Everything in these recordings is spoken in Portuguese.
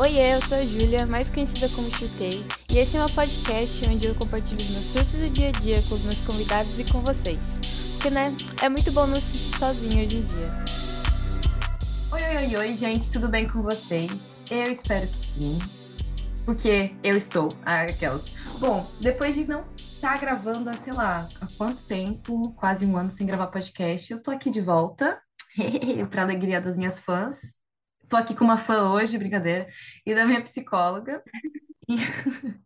Oiê, eu sou a Júlia, mais conhecida como Chutei, e esse é meu podcast onde eu compartilho meus surtos do dia a dia com os meus convidados e com vocês. Porque, né, é muito bom não se sentir sozinho hoje em dia. Oi, oi, oi, oi, gente, tudo bem com vocês? Eu espero que sim, porque eu estou, ah, aquelas. Bom, depois de não estar gravando há, sei lá, há quanto tempo, quase um ano sem gravar podcast, eu tô aqui de volta, para alegria das minhas fãs, tô aqui com uma fã hoje, brincadeira, e da minha psicóloga. E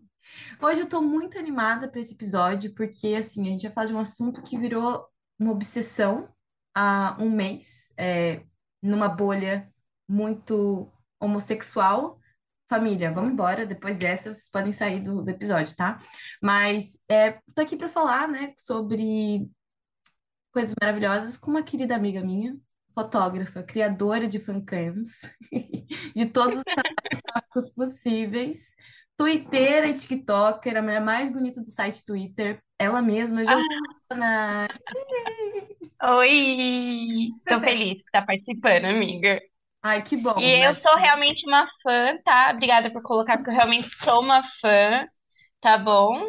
hoje eu tô muito animada para esse episódio, porque assim, a gente vai falar de um assunto que virou uma obsessão há um mês, é, numa bolha muito homossexual. Família, vamos embora. Depois dessa, vocês podem sair do, do episódio, tá? Mas é, tô aqui para falar, né, sobre coisas maravilhosas com uma querida amiga minha, fotógrafa, criadora de fancams, de todos os sacos possíveis, twitteira e tiktoker, a mulher mais bonita do site Twitter, ela mesma, Giovana. Oi! Tô feliz que tá participando, amiga. Ai, que bom, E né? eu sou realmente uma fã, tá? Obrigada por colocar, porque eu realmente sou uma fã, tá bom?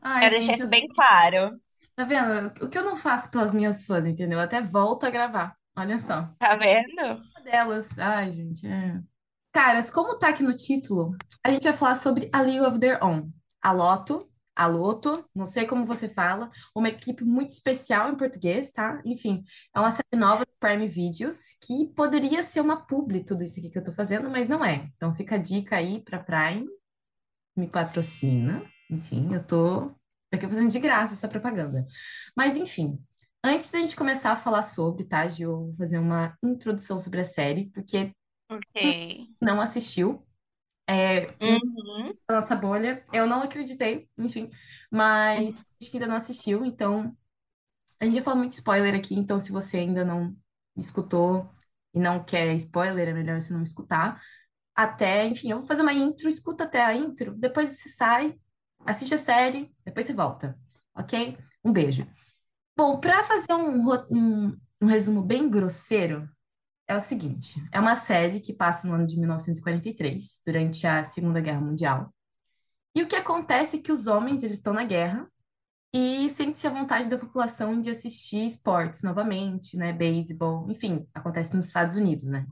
Ai, Quero deixar gente, isso eu- bem claro, tá vendo? O que eu não faço pelas minhas fãs, entendeu? Eu até volto a gravar. Olha só. tá vendo? Uma delas. Ai, gente. É. Caras, como tá aqui no título, a gente vai falar sobre A League of Their Own. A Loto, a Loto, não sei como você fala, uma equipe muito especial em português, tá? Enfim, é uma série nova do Prime Videos que poderia ser uma publi, tudo isso aqui que eu tô fazendo, mas não é. Então fica a dica aí pra Prime, me patrocina. Enfim, eu tô aqui fazendo de graça essa propaganda. Mas enfim, antes da gente começar a falar sobre, tá, Gil, eu vou fazer uma introdução sobre a série, porque Ok. não assistiu. É, Uhum. nossa bolha, eu não acreditei, enfim, mas acho que ainda não assistiu, então a gente vai falar muito spoiler aqui, então se você ainda não escutou e não quer spoiler, é melhor você não escutar. Até, enfim, eu vou fazer uma intro, escuta até a intro, depois você sai, assiste a série, depois você volta, ok? Um beijo. Bom, para fazer um, um, um resumo bem grosseiro, é o seguinte: é uma série que passa no ano de 1943, durante a Segunda Guerra Mundial. E o que acontece é que os homens eles estão na guerra e sente-se a vontade da população de assistir esportes novamente, né? Beisebol, enfim, acontece nos Estados Unidos, né?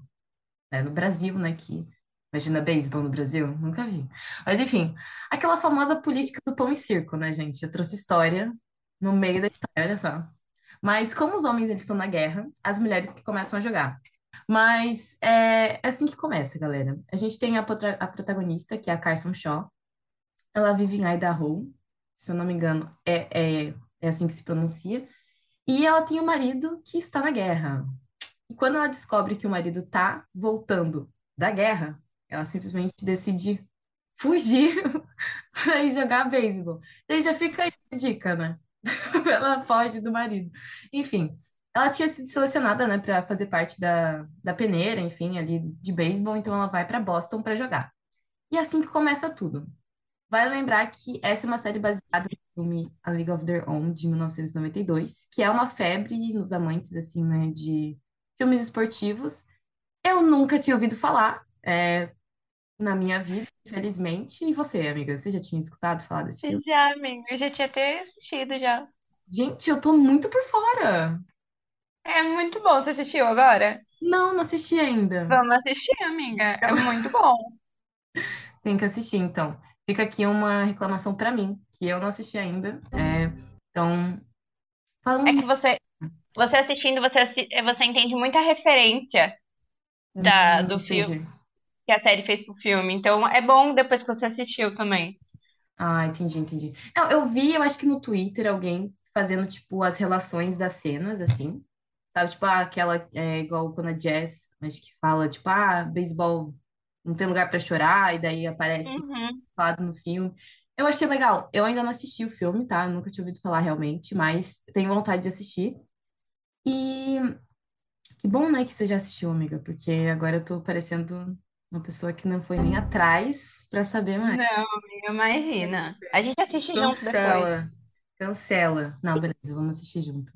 É, no Brasil, né? Que imagina beisebol no Brasil, nunca vi. Mas enfim, aquela famosa política do pão e circo, né, gente? Eu trouxe história no meio da história, olha só. Mas como os homens eles estão na guerra, as mulheres que começam a jogar. Mas é, é assim que começa, galera. A gente tem a, a protagonista, que é a Carson Shaw. Ela vive em Idaho, se eu não me engano, é, é, é assim que se pronuncia. E ela tem um marido que está na guerra. E quando ela descobre que o marido está voltando da guerra, ela simplesmente decide fugir para ir jogar beisebol. Daí já fica aí a dica, né? Ela foge do marido. Enfim, ela tinha sido selecionada, né, para fazer parte da, da peneira, enfim, ali de beisebol, então ela vai para Boston para jogar. E é assim que começa tudo. Vale lembrar que essa é uma série baseada no filme A League of Their Own, de 1992, que é uma febre nos amantes, assim, né, de filmes esportivos. Eu nunca tinha ouvido falar, é, na minha vida, infelizmente. E você, amiga, você já tinha escutado falar desse filme? Já, amiga, eu já tinha até assistido já. Gente, eu tô muito por fora. É muito bom. Você assistiu agora? Não, não assisti ainda. Vamos assistir, amiga. É muito bom. Tem que assistir, então. Fica aqui uma reclamação pra mim, que eu não assisti ainda. É, então, fala É que você, você assistindo, você, assi- você entende muita referência da, do filme Entendi. Que a série fez pro filme. Então é bom depois que você assistiu também. Ah, entendi, entendi. Não, eu vi, eu acho que no Twitter, alguém fazendo, tipo, as relações das cenas, assim. Sabe, tipo, ah, aquela, é, igual quando a Jazz, acho que fala, tipo, ah, beisebol não tem lugar pra chorar, e daí aparece Uhum. falado no filme. Eu achei legal. Eu ainda não assisti o filme, tá? Nunca tinha ouvido falar realmente, mas tenho vontade de assistir. E que bom, né, que você já assistiu, amiga, porque agora eu tô parecendo uma pessoa que não foi nem atrás pra saber mais. Não, amiga, imagina. A gente assiste junto depois. Cancela. Cancela. Não, beleza, vamos assistir junto.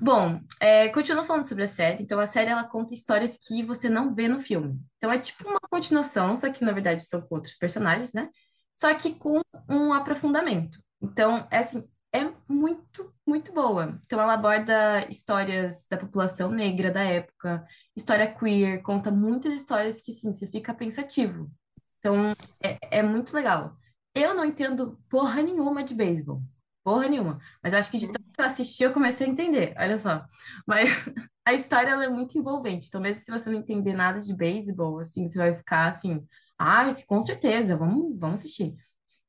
Bom, é, continuando falando sobre a série, então a série ela conta histórias que você não vê no filme. Então é tipo uma continuação, só que na verdade são com outros personagens, né? Só que com um aprofundamento. Então, é assim, é muito, muito boa. Então ela aborda histórias da população negra da época, história queer, conta muitas histórias que, sim, você fica pensativo. Então, é, é muito legal. Eu não entendo porra nenhuma de beisebol. Porra nenhuma. Mas acho que de tanto que eu assisti, eu comecei a entender. Olha só. Mas a história, ela é muito envolvente. Então, mesmo se você não entender nada de beisebol, assim, você vai ficar assim... Ai, com certeza, vamos, vamos assistir.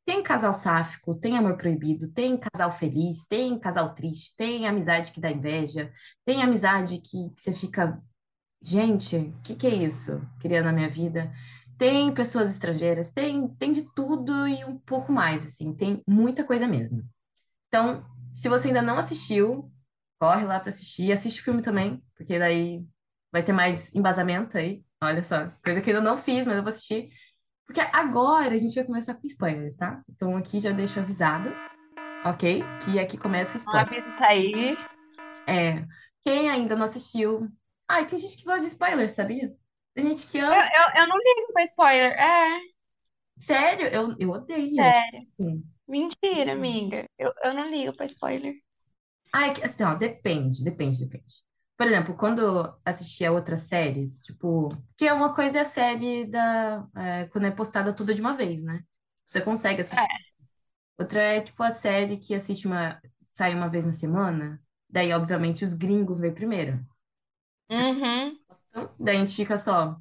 Tem casal sáfico, tem amor proibido, tem casal feliz, tem casal triste, tem amizade que dá inveja, tem amizade que, que você fica... Gente, o que que é isso? Queria na minha vida. Tem pessoas estrangeiras, tem, tem de tudo e um pouco mais, assim, tem muita coisa mesmo. Então, se você ainda não assistiu, corre lá para assistir, assiste o filme também, porque daí vai ter mais embasamento aí. Olha só, coisa que eu não fiz, mas eu vou assistir. Porque agora a gente vai começar com spoilers, tá? Então aqui já deixo avisado, ok? Que aqui começa o spoiler. aviso tá aí. É, quem ainda não assistiu. Ai, tem gente que gosta de spoilers, sabia? Tem gente que Eu, ama. eu, eu não ligo pra spoiler. É, Sério, eu, eu odeio. sério. Sim. Mentira, amiga. Eu, eu não ligo pra spoiler. Ai, assim, ó, depende, depende, depende. Por exemplo, quando assistia outras séries, tipo, que é uma coisa é a série da, é, quando é postada tudo de uma vez, né? Você consegue assistir. É. Outra é, tipo, a série que assiste uma, sai uma vez na semana, daí, obviamente, os gringos vêm primeiro. Uhum. Então, daí a gente fica só,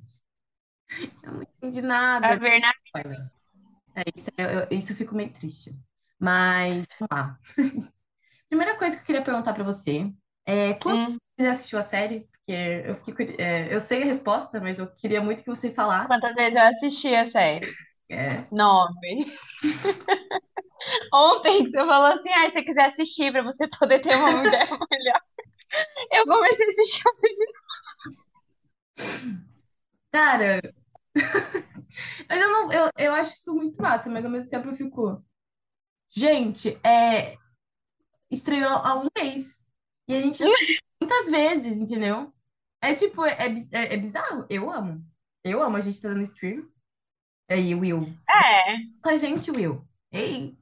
eu não entendi A nada. ver na Spoiler. É, isso, eu, eu- isso eu fico meio triste. Mas, vamos lá. Primeira coisa que eu queria perguntar pra você é, quando Hum, Você já assistiu a série? Porque eu fiquei, é, eu sei a resposta, mas eu queria muito que você falasse. quantas vezes eu assisti a série? É, Nove. Ontem que você falou assim, ah, se você quiser assistir pra você poder ter uma ideia melhor. Eu comecei a assistir ontem de cara, mas eu não, eu, eu acho isso muito massa, mas ao mesmo tempo eu fico, gente, é, estreou há um mês e a gente assiste muitas vezes, entendeu? É tipo, é, é, é- é bizarro. Eu amo. Eu amo a gente tá dando stream. Aí, Will. É, a gente, Will. Ei,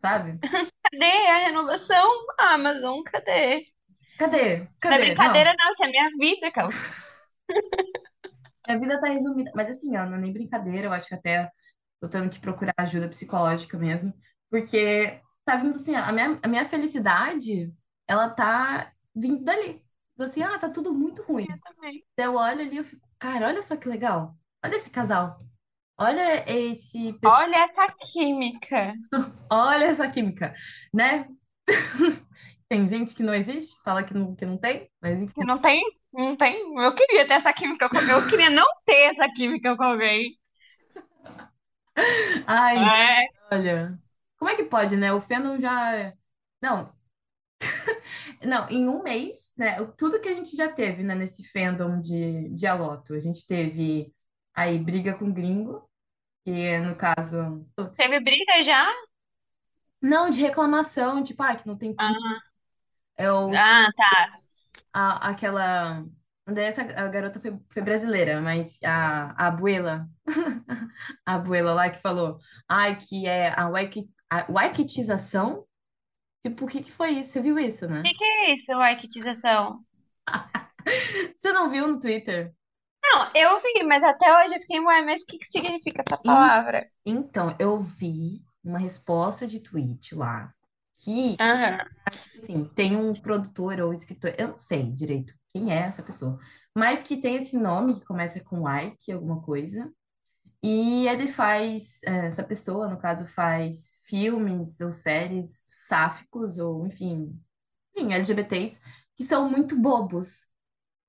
sabe? cadê a renovação? Amazon, cadê? Cadê? Não é Cadê? Não. brincadeira, não, isso é minha vida, cara. Minha vida tá resumida. Mas assim, ó, não é nem brincadeira, eu acho que até tô tendo que procurar ajuda psicológica mesmo. Porque tá vindo assim, a minha, a minha felicidade, ela tá vindo dali. Então, assim, ah, tá tudo muito ruim. Daí eu olho ali e eu fico, cara, olha só que legal. Olha esse casal. Olha esse pessoal. Olha essa química. Olha essa química, né? Tem gente que não existe, fala que não, que não tem, mas enfim. Não tem, não tem. Eu queria ter essa química com Eu queria não ter essa química com alguém. Ai, gente, É, olha. Como é que pode, né? O fandom já. Não, Não, em um mês, né? Tudo que a gente já teve, né, nesse fandom de, de Aloto. A gente teve aí briga com gringo, que no caso. teve briga já? Não, de reclamação, tipo, ah, que não tem Ah. É o, ah, tá. a, aquela. Essa a garota foi, foi brasileira, mas a, a abuela, a abuela lá que falou, ai, que é a, waiki, a waikitização. Tipo, o que que foi isso? Você viu isso, né? O que que é isso, waikitização? Você não viu no Twitter? Não, eu vi, mas até hoje eu fiquei, ué, mas o que que significa essa palavra? Então, eu vi uma resposta de tweet lá que, Aham. assim, tem um produtor ou escritor, eu não sei direito quem é essa pessoa, mas que tem esse nome que começa com Ike, alguma coisa, e ele faz, é, essa pessoa, no caso, faz filmes ou séries sáficos ou, enfim, enfim, LGBTs, que são muito bobos.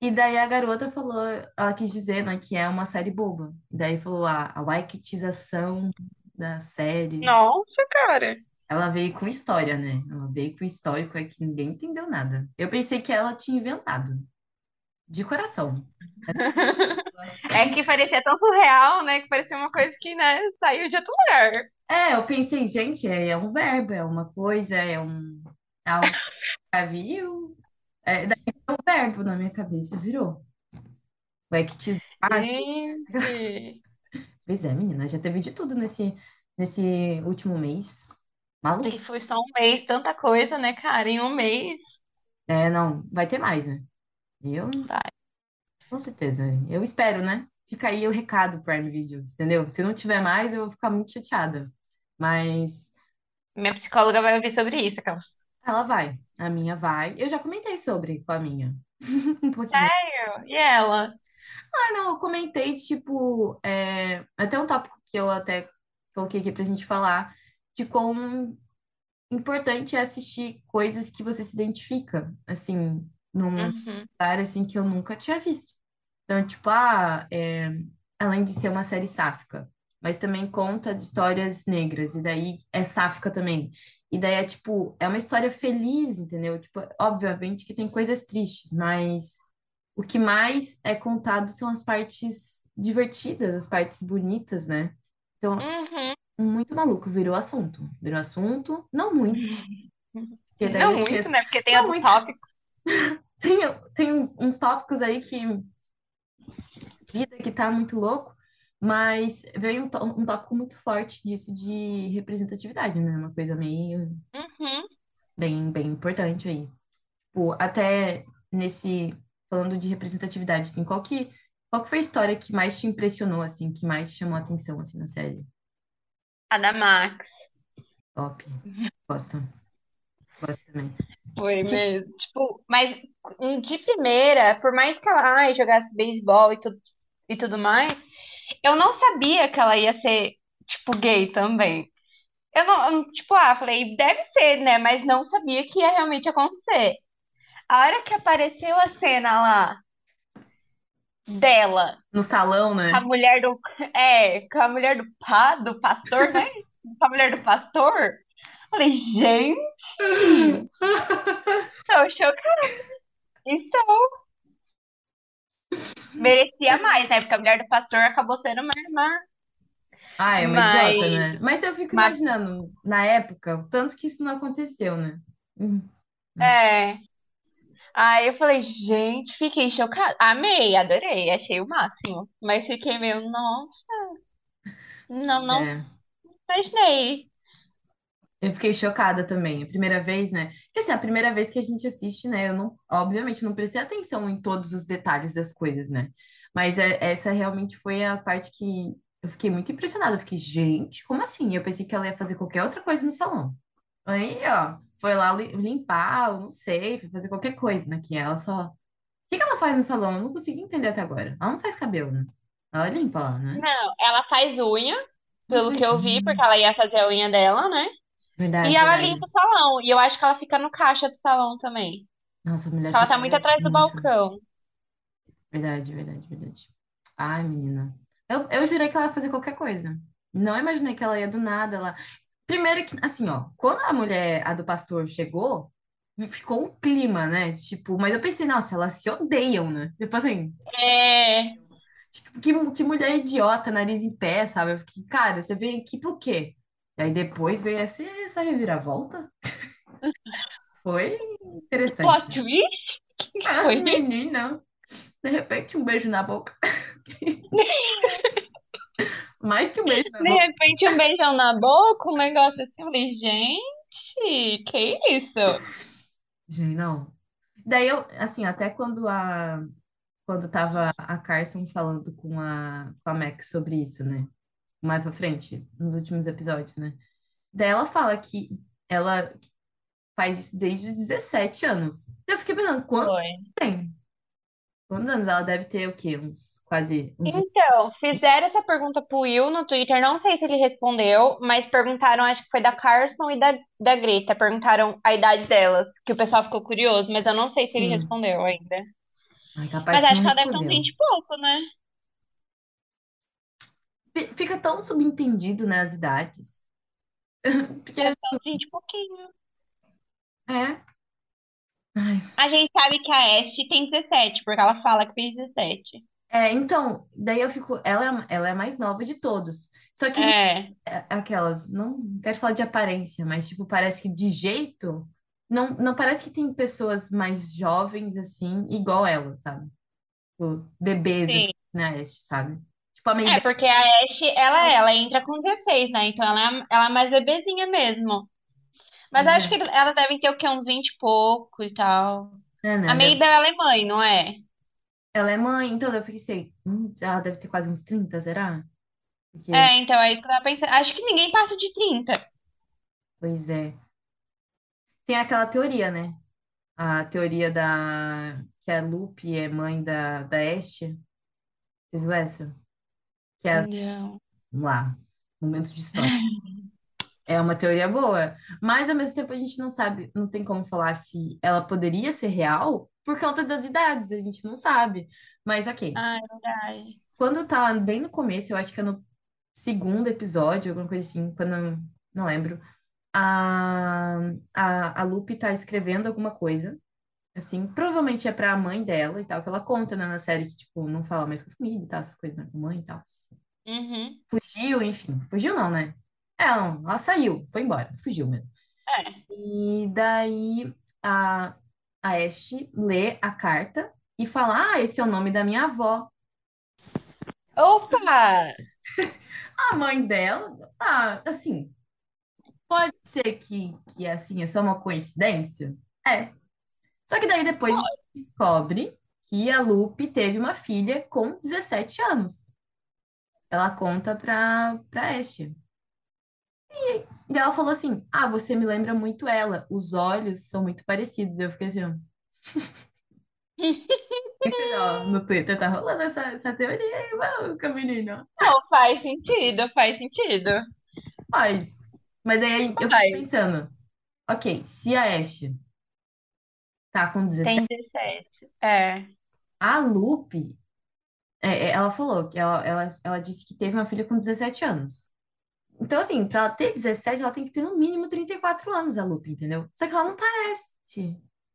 E daí a garota falou, ela quis dizer, né, que é uma série boba. E daí falou a, a waikitização da série. Nossa, cara. Ela veio com história, né? Ela veio com histórico é que ninguém entendeu nada. Eu pensei que ela tinha inventado. De coração. É que parecia tão surreal, né? Que parecia uma coisa que, né, saiu de outro lugar. É, eu pensei, gente, é, é um verbo, é uma coisa, é um é algo que viu. É, daí virou um verbo na minha cabeça, virou. O ectizar. Gente. Pois é, menina, já teve de tudo nesse, nesse último mês. Maluco. E foi só um mês, tanta coisa, né, cara? Em um mês. É, não, vai ter mais, né? Eu, Vai. com certeza. Eu espero, né? Fica aí o recado, Prime Videos, entendeu? Se não tiver mais, eu vou ficar muito chateada. Mas Minha psicóloga vai ouvir sobre isso, aquela. ela vai. A minha vai. Eu já comentei sobre com a minha. Um pouquinho. E ela? Ah, não, eu comentei, tipo, é, até um tópico que eu até coloquei aqui pra gente falar, de quão importante é assistir coisas que você se identifica, assim, num Uhum. lugar, assim, que eu nunca tinha visto. Então, tipo, ah, é, além de ser uma série sáfica, mas também conta de histórias negras, e daí é sáfica também. E daí é, tipo, é uma história feliz, entendeu? Tipo, obviamente que tem coisas tristes, mas o que mais é contado são as partes divertidas, as partes bonitas, né? Então, Uhum. muito maluco, virou assunto. Virou assunto, não muito, Não muito, né? Porque tem Não muito. tópico. Tem, tem uns, uns tópicos aí que vida que tá muito louco, mas veio um, um tópico muito forte disso de representatividade, né? Uma coisa meio Uhum. bem, bem importante aí. Tipo, até nesse falando de representatividade, assim, qual que qual que foi a história que mais te impressionou, assim, que mais te chamou a atenção, assim, na série? A da Max. Top. Gosto. Foi mesmo. Tipo, mas de primeira, por mais que ela ai, jogasse beisebol e tudo, e tudo mais, eu não sabia que ela ia ser, tipo, gay também. Eu não, tipo, ah, falei, deve ser, né? Mas não sabia que ia realmente acontecer. A hora que apareceu a cena lá dela, no salão, com a né? mulher do, é, com a mulher do pá, do pastor, né? Com a mulher do pastor, falei, gente, tô chocada. Então, merecia mais, né? Porque a mulher do pastor acabou sendo uma irmã. Ah, é uma Mas, idiota, né? Mas eu fico mas imaginando, na época, o tanto que isso não aconteceu, né? Hum, é. Aí eu falei, gente, fiquei chocada. Amei, adorei, achei o máximo. Mas fiquei meio, nossa, não, não é, imaginei. Eu fiquei chocada também. A primeira vez, né? Porque assim, a primeira vez que a gente assiste, né? Eu não, obviamente, não prestei atenção em todos os detalhes das coisas, né? Mas é- essa realmente foi a parte que eu fiquei muito impressionada. Eu fiquei, gente, como assim? Eu pensei que ela ia fazer qualquer outra coisa no salão. Aí, ó, foi lá li- limpar, não sei, foi fazer qualquer coisa, né? Que ela só. O que que ela faz no salão? Eu não consegui entender até agora. Ela não faz cabelo, né? Ela limpa lá, né? Não, ela faz unha, pelo que eu vi, porque Hum, ela ia fazer a unha dela, né? E verdade, ela verdade. limpa o salão. E eu acho que ela fica no caixa do salão também. Nossa, a mulher Porque ela tá muito trabalha atrás do muito. balcão. Verdade, verdade, verdade. Ai, menina. Eu, eu jurei que ela ia fazer qualquer coisa. Não imaginei que ela ia do nada lá. Primeiro que, assim, ó, quando a mulher, a do pastor, chegou, ficou um clima, né? Tipo, mas eu pensei, nossa, elas se odeiam, né? Tipo assim, É, tipo, que, que mulher idiota, nariz em pé, sabe? Eu fiquei, cara, você veio aqui pro quê? Daí depois veio essa, essa reviravolta. Foi interessante. plot twist? Que que Ah, foi menina, de repente um beijo na boca. Mais que um beijo na De boca. repente, um beijão na boca, um negócio assim. Eu falei, gente, que isso? Gente, não. Daí eu, assim, até quando a quando tava a Carson falando com a, com a Max sobre isso, né? Mais pra frente, nos últimos episódios, né? Daí ela fala que ela faz isso desde os 17 anos. Eu fiquei pensando, quanto Foi. tem? Quantos anos? Ela deve ter o quê? Uns quase uns 20. Então, fizeram essa pergunta pro Will no Twitter, não sei se ele respondeu, mas perguntaram, acho que foi da Carson e da, da Greta, perguntaram a idade delas, que o pessoal ficou curioso, mas eu não sei se ele Sim. respondeu ainda. Ai, Mas acho que ela deve ter uns respondeu. 20 e pouco, né? Fi- Fica tão subentendido, né, as idades. Porque, Deve ter uns 20 e pouquinho. é. Ai, A gente sabe que a Ashley tem 17, porque ela fala que fez 17. É, então, daí eu fico. Ela, é- ela é a mais nova de todos. Só que É, é, aquelas, não quero falar de aparência, mas tipo, parece que de jeito não, não parece que tem pessoas mais jovens, assim, igual ela, sabe? Tipo, bebês, assim, Sim. na Ashe, sabe? Tipo, a É, porque a Ashe, ela, é, ela entra com 16, né? Então ela é, ela é mais bebezinha mesmo. Mas acho que é. elas devem ter o quê? Uns 20 e pouco e tal. É, A né? Deve... Maybell, ela é mãe, não é? Ela é mãe, então eu pensei, hum, ela deve ter quase uns 30, será? Porque, É, então é isso que eu tava pensando. Acho que ninguém passa de 30. pois é. Tem aquela teoria, né? A teoria da... que a Lupe é mãe da, da Ashe. Você viu essa? Que é, Não. vamos lá, momento de história. É uma teoria boa, mas ao mesmo tempo a gente não sabe, não tem como falar se ela poderia ser real por conta das idades, a gente não sabe. Mas ok, Ah, é verdade. quando tá bem no começo, eu acho que é no segundo episódio, alguma coisa assim, quando não lembro, a, a, a Lupe tá escrevendo alguma coisa, assim, provavelmente é pra mãe dela e tal, que ela conta, né, na série que, tipo, não fala mais com a família e tal, essas coisas, né, com a mãe e tal. Uhum. Fugiu, enfim. Fugiu não, né? É, não, ela saiu, foi embora, fugiu mesmo. É. E daí a, a Ashe lê a carta e fala: Ah, esse é o nome da minha avó. Opa! A mãe dela, ah, assim, pode ser que, que assim, é só uma coincidência? É. Só que daí depois descobre que a Lupe teve uma filha com 17 anos. Ela conta pra, pra Ashe. E ela falou assim: Ah, você me lembra muito ela. Os olhos são muito parecidos. Eu fiquei assim, ó. Ó, no Twitter tá rolando essa, essa teoria aí, mano, com a menina. Não, faz sentido, faz sentido. Mas, mas aí eu fico Faz. pensando: Ok, se a Ashe tá com 17, Tem 17. É. a Lupe, é, é, ela falou que ela, ela, ela disse que teve uma filha com 17 anos. Então, assim, pra ela ter 17, ela tem que ter no mínimo 34 anos, a Lupe, entendeu? Só que ela não parece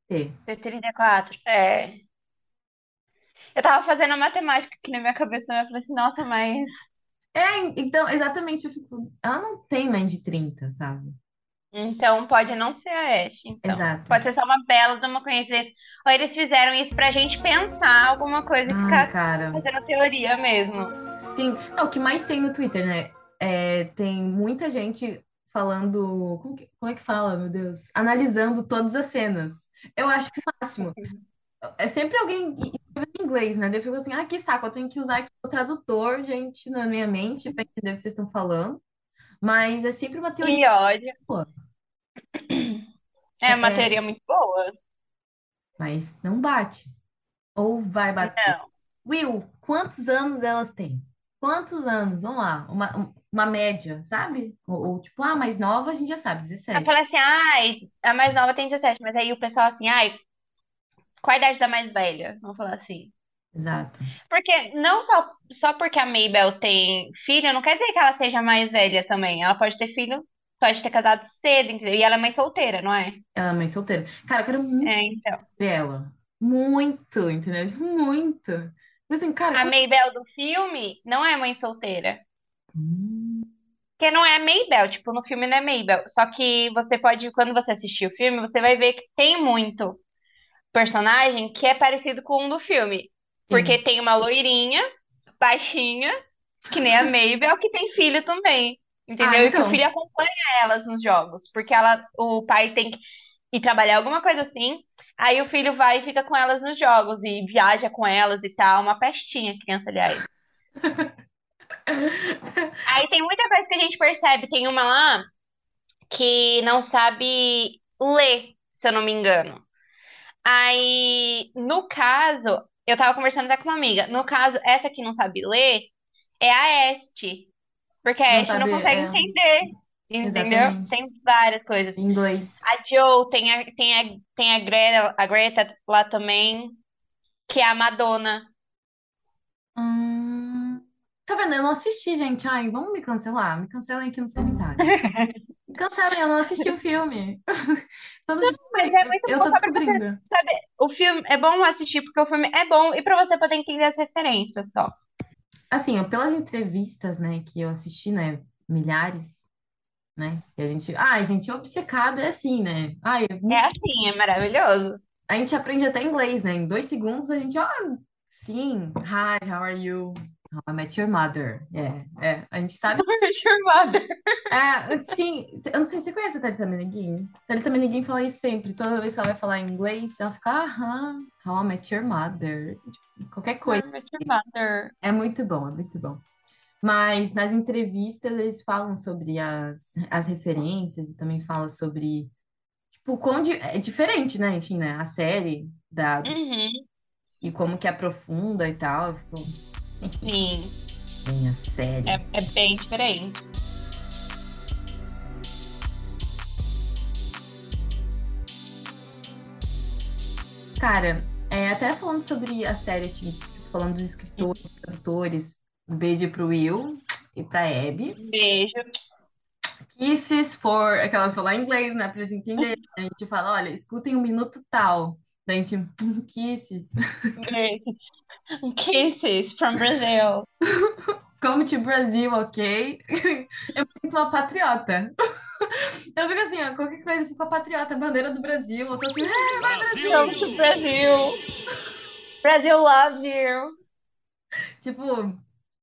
ter. Ter 34. É. Eu tava fazendo a matemática aqui na minha cabeça também. Eu falei assim, nossa, mas. É, então, exatamente, eu fico. Ela não tem mais de 30, sabe? Então pode não ser a Ashe, então. Exato. Pode ser só uma bela de uma coincidência. Ou eles fizeram isso pra gente pensar alguma coisa e Ai, ficar cara. fazendo teoria mesmo. Sim, não, o que mais tem no Twitter, né? É, tem muita gente falando. Como, que- como é que fala, meu Deus? Analisando todas as cenas. Eu acho o máximo. É sempre alguém escrevendo em inglês, né? Daí Eu fico assim, ah, que saco, eu tenho que usar aqui o tradutor, gente, na minha mente, pra entender o que vocês estão falando. Mas é sempre uma teoria Que ódio. É uma É, teoria muito boa. mas não bate. Ou vai bater. Não. Will, quantos anos elas têm? Quantos anos? Vamos lá, uma, uma média, sabe? Ou, ou, tipo, ah, mais nova a gente já sabe, Eu 17. falei assim, ai, a mais nova tem 17, mas aí o pessoal assim, ai, qual a idade da mais velha? Vamos falar assim. Exato. Porque não só, só porque a Mabel tem filho, não quer dizer que ela seja mais velha também. Ela pode ter filho, pode ter casado cedo, entendeu? E ela é mãe solteira, não é? Ela é mãe solteira. Cara, eu quero muito É, então. ela. Muito, entendeu? Tipo, Muito. Eu Assim, cara, A. Mabel do filme não é mãe solteira. Hum, Porque não é a Mabel, tipo, no filme não é Mabel. Só que você pode, quando você assistir o filme, você vai ver que tem muito personagem que é parecido com um do filme. Porque sim. tem uma loirinha, baixinha, que nem a Mabel, que tem filho também. Ah, Entendeu? E que o então. filho acompanha elas nos jogos. Porque ela, o pai tem que ir trabalhar alguma coisa assim. Aí o filho vai e fica com elas nos jogos e viaja com elas e tal. Uma pestinha, criança, aliás. Aí tem muita coisa que a gente percebe. Tem uma lá que não sabe ler, se eu não me engano. Aí, no caso, eu tava conversando até com uma amiga. No caso, essa que não sabe ler é a Este. Porque a Não Este não consegue é, entender. Entendeu? exatamente. Tem várias coisas. Em inglês. A Joe tem a, tem a, tem a Greta, a Greta lá também, que é a Madonna. Hum, tá vendo? Eu não assisti, gente. Ai, vamos me cancelar? Me cancelem aqui nos comentários. Me cancelem, eu não assisti o filme. Mas é muito eu bom tô você descobrindo. saber. O filme é bom assistir porque o filme é bom e pra você poder entender as referências só. Assim, pelas entrevistas, né, que eu assisti, né, milhares, né? E a gente, ah, a gente obcecado, é assim, né? Ai, é É assim, é maravilhoso. a gente aprende até inglês, né? Em dois segundos a gente, ó, sim, hi, how are you? How I met your mother. É, é, a gente sabe. Chamada. É, sim, eu não sei se você conhece a Thalita Meneghini. Thalita Meneghini fala isso sempre. Toda vez que ela vai falar inglês, ela fica, aham, how I met your mother. Tipo, Qualquer coisa. Chamada. É muito bom, é muito bom. Mas nas entrevistas eles falam sobre as, as referências e também fala sobre, tipo, o quão di- é diferente, né? Enfim, né? A série da, Uhum, e como que aprofunda e tal. Tipo, sim, Bem, a série. é, é bem diferente. Cara, é, até falando sobre a série, tipo, falando dos escritores, produtores, um beijo pro Will e pra Abby. Beijo. Kisses for, aquelas falar em inglês, né, pra eles entenderem. A gente fala, olha, escutem um minuto tal. Daí a gente, "Hum, kisses. Beijo. Kisses from Brazil. Come to Brasil, ok? Eu me sinto uma patriota. Eu fico assim, ó, qualquer coisa, eu fico a patriota, bandeira do Brasil. Eu tô assim, "É, vai Brasil! Come to Brazil. Brazil loves you. Tipo,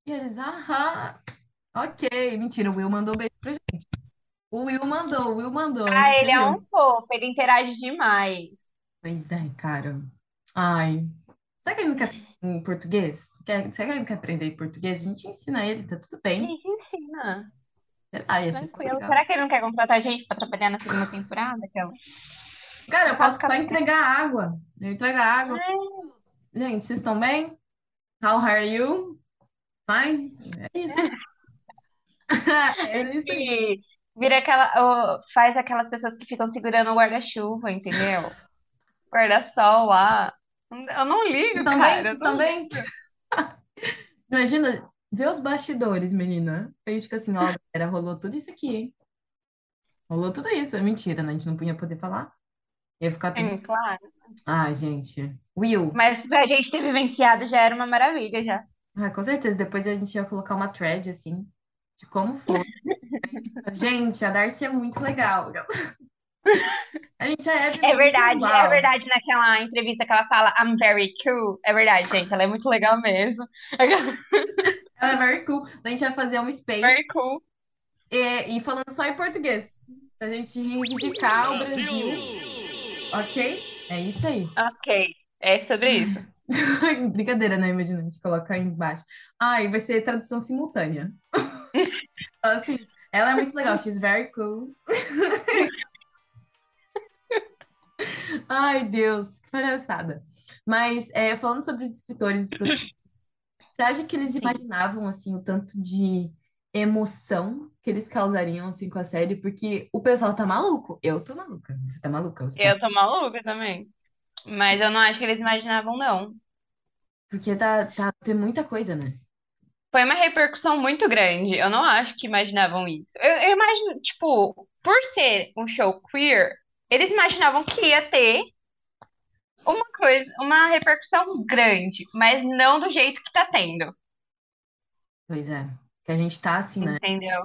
e eles, aham, ok. Mentira, o Will mandou beijo pra gente. O Will mandou, o Will mandou. Ah, ele é um fofo, ele interage demais. Pois é, cara. Ai. Será que ele não quer em português? Quer, será que ele não quer aprender em português? A gente ensina ele, tá tudo A bem. gente ensina. Ser Tranquilo. Será que ele não quer contratar gente pra trabalhar na segunda temporada? Aquela? Cara, eu posso só entregar água. Eu entrego a água. Gente, vocês estão bem? How are you? Fine? É isso. É isso aí. Vira aquela, faz aquelas pessoas que ficam segurando o guarda-chuva, entendeu? Guarda-sol lá. Eu não ligo, bem? cara. Ligo. Imagina, ver os bastidores, menina. A gente fica assim, ó, galera, rolou tudo isso aqui, hein? Rolou tudo isso. É mentira, né? A gente não podia poder falar. Ia ficar tudo. Sim, claro. Ai, gente. Will. Mas pra gente ter vivenciado já era uma maravilha já. Ah, com certeza. Depois a gente ia colocar uma thread, assim, de como foi. Gente, a Darcy é muito legal. A gente é É verdade, é verdade naquela entrevista que ela fala I'm very cool. É verdade, gente, ela é muito legal mesmo. Ela é very cool. A gente vai fazer um space Very cool. e, e falando só em português. Pra gente reivindicar o Brasil. Ok? É isso aí. Ok, é sobre isso. Brincadeira, né? Imagina, a gente colocar aí embaixo. Ah, e vai ser tradução simultânea. Fala assim, ela é muito legal, she's very cool. Ai, Deus, que palhaçada. Mas, é, falando sobre os escritores os produtores, você acha que eles imaginavam, assim, o tanto de emoção que eles causariam, assim, com a série? Porque o pessoal tá maluco. Eu tô maluca. Você tá maluca? Você tá- Eu tô maluca também. Mas eu não acho que eles imaginavam, não. Porque tá, tá, tem muita coisa, né? Foi uma repercussão muito grande. Eu não acho que imaginavam isso. Eu, eu imagino, tipo, por ser um show queer, eles imaginavam que ia ter uma coisa, uma repercussão grande, mas não do jeito que tá tendo, Pois é. Que a gente tá assim, né? entendeu?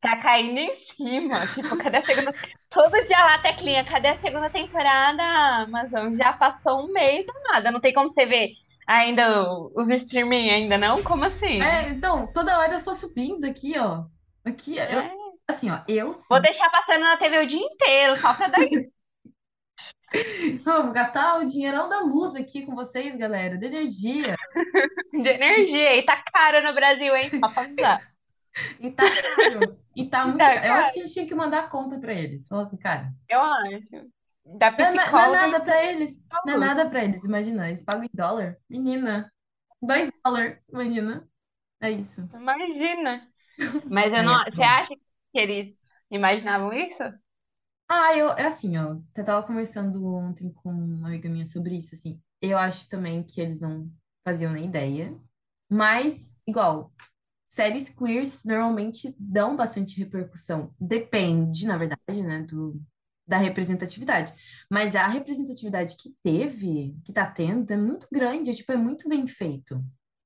Tá caindo em cima. Tipo, cadê a segunda? Todo dia lá, teclinha, cadê a segunda temporada, Amazon? Já passou um mês, amada. Não tem como você ver ainda os streaming ainda não? Como assim? É, então, toda hora eu só subindo aqui, ó. Aqui, eu, É. assim, ó, eu sim. Vou deixar passando na TV o dia inteiro, só pra dar Eu vou gastar o dinheirão da luz aqui com vocês, galera, da energia. de energia. E tá caro no Brasil, hein? Só pra avisar. E tá caro. E tá muito Tá caro. Eu acho que a gente tinha que mandar a conta pra eles. Falar assim, cara, Eu acho. Da não é, na- não é psicóloga. nada pra eles. Não é nada pra eles. Imagina, eles pagam em dólar. Menina, dois dólares, imagina. É isso. Imagina. Mas eu não. é Você acha que eles imaginavam isso? Ah, eu, é assim, ó, eu tava conversando ontem com uma amiga minha sobre isso, assim, eu acho também que eles não faziam nem ideia, mas, igual, séries queers normalmente dão bastante repercussão, depende, na verdade, né, do, da representatividade, mas a representatividade que teve, que tá tendo, é muito grande, é, tipo, é muito bem feito,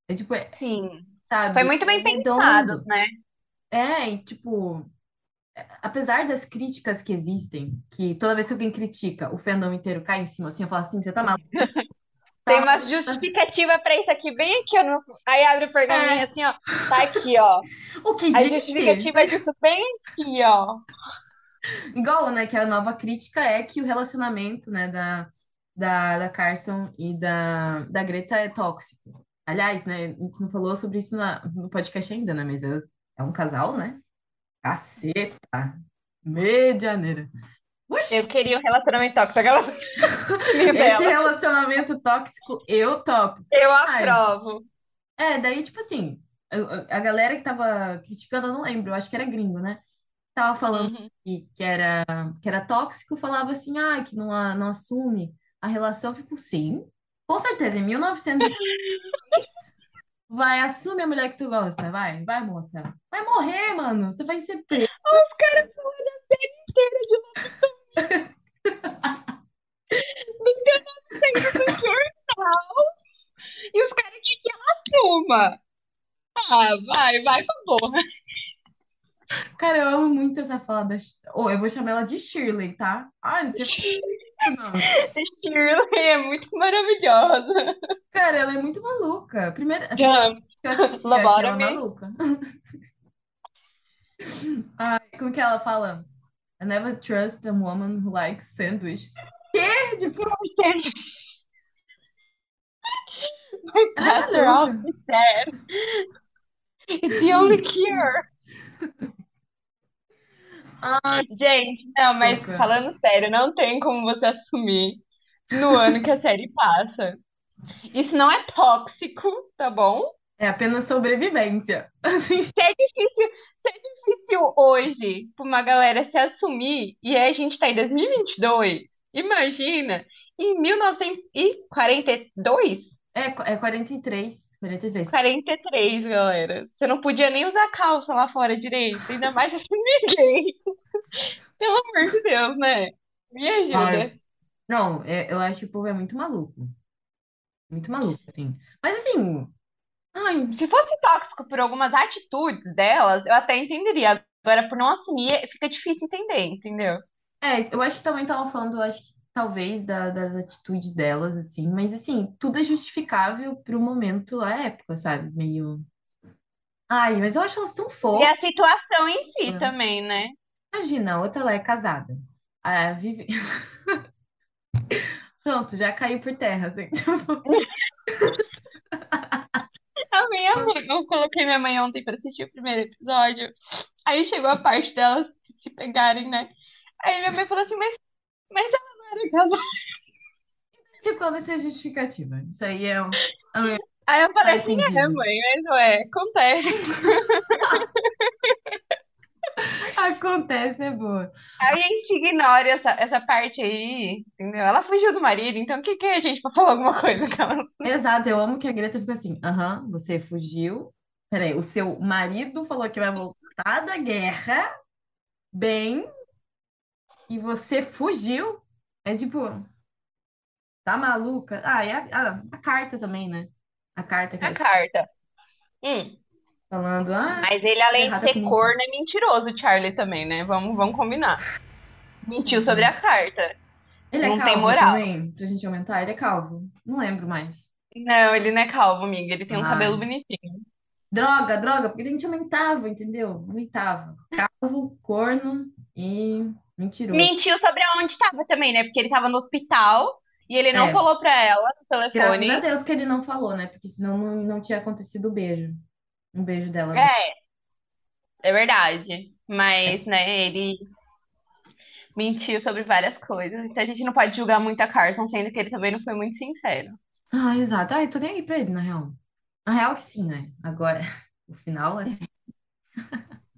é tipo, é, Sim. sabe, Foi muito bem é redondo. pensado, né? É, e tipo, apesar das críticas que existem, que toda vez que alguém critica, o fandom inteiro cai em cima, assim, eu falo assim, você tá maluco? Tem uma justificativa pra isso aqui, bem aqui, no- Aí abre o pergaminho É. assim, ó. Tá aqui, ó. o que A disse? justificativa disso bem aqui, ó. Igual, né, que a nova crítica é que o relacionamento, né, da, da, da Carson e da, da Greta é tóxico. Aliás, né, a gente não falou sobre isso na, no podcast ainda, né, mas é, é um casal, né? Caceta! Medianeira. Oxi! Eu queria um relacionamento tóxico. Aquela... Esse relacionamento tóxico, eu topo. Eu Ai, aprovo. É, daí, tipo assim, a, galera que tava criticando, eu não lembro, eu acho que era gringo, né? Tava falando Uhum. que, que era, que era tóxico, falava assim, ah, que não, não assume a relação. Eu fico, sim, com certeza, em 1900 vai, assume a mulher que tu gosta, vai, vai, moça. Vai morrer, mano, você vai ser preso. Os caras falando a série inteira de Lobotomia. saindo do jornal. E os caras que ela assuma. Ah, vai, vai porra. Cara, eu amo muito essa fala da... Ou eu vou chamar ela de Shirley, tá? Ai, não sei se não. Shirley é muito maravilhosa. Cara, ela é muito maluca. Primeiro, assim, que eu assisti, eu achei ela maluca. Ai, como que ela fala? I never trust a woman who likes sandwiches. Que? Tipo, My ela é pastor always said, it's the only cure. Ai, Gente, não, mas falando sério, não tem como você assumir no ano que a série passa. Isso não é tóxico, tá bom? É apenas sobrevivência. Assim, Se é difícil, se é difícil hoje pra uma galera se assumir e a gente tá em 2022, imagina, em 1942, é, é 43. 43. 43, galera. Você não podia nem usar calça lá fora direito, ainda mais assim ninguém. Pelo amor de Deus, né? Me ajuda. Não, é- eu acho que o povo é muito maluco. Muito maluco, assim. Mas assim, ai, Se fosse tóxico por algumas atitudes delas, eu até entenderia. Agora, por não assumir, fica difícil entender, entendeu? É, eu acho que também tava falando, eu acho que talvez da- das atitudes delas, assim, mas assim, tudo é justificável pro momento, a época, sabe? Meio. Ai, mas eu acho elas tão E fofas. a situação em si também, né? Imagina, a outra ela é casada. A Vivi. Pronto, já caiu por terra, assim. A minha mãe, eu coloquei minha mãe ontem pra assistir o primeiro episódio. Aí chegou a parte delas se pegarem, né? Aí minha mãe falou assim, mas, mas ela De quando isso é justificativa? Isso aí é um. Aí eu falei assim, é, mãe, mas ué, acontece. Acontece, é boa. Aí a gente ignora essa, essa parte aí, entendeu? Ela fugiu do marido, então o que que é a gente pra falar alguma coisa que ela... Exato, eu amo que a Greta fica assim: aham, você fugiu. Peraí, o seu marido falou que vai voltar da guerra bem e você fugiu. É tipo, tá maluca? Ah, e a, a, a carta também, né? A carta que A ela carta. Hum. falando, ah, Mas ele, além de errada ser comigo. corno, é mentiroso, o Charlie também, né? Vamos, vamos combinar. Mentiu sobre a carta. ele é não tem calvo moral. também, pra gente aumentar, ele é calvo. Não lembro mais. Não, ele não é calvo, amiga. Ele tem um Ah. cabelo bonitinho. Droga, droga, porque a gente aumentava, entendeu? Aumentava. Calvo, corno e mentiroso. Mentiu sobre aonde estava também, né? Porque ele tava no hospital e ele não É. falou pra ela no Graças telefone. a Deus que ele não falou, né? Porque senão não, não tinha acontecido o beijo. Um beijo dela. É, é verdade. Mas, né, ele mentiu sobre várias coisas. Então a gente não pode julgar muito a Carson, sendo que ele também não foi muito sincero. Ah, exato. Ah, eu tô nem aí pra ele, na real. Na real que sim, né? Agora, o final, assim.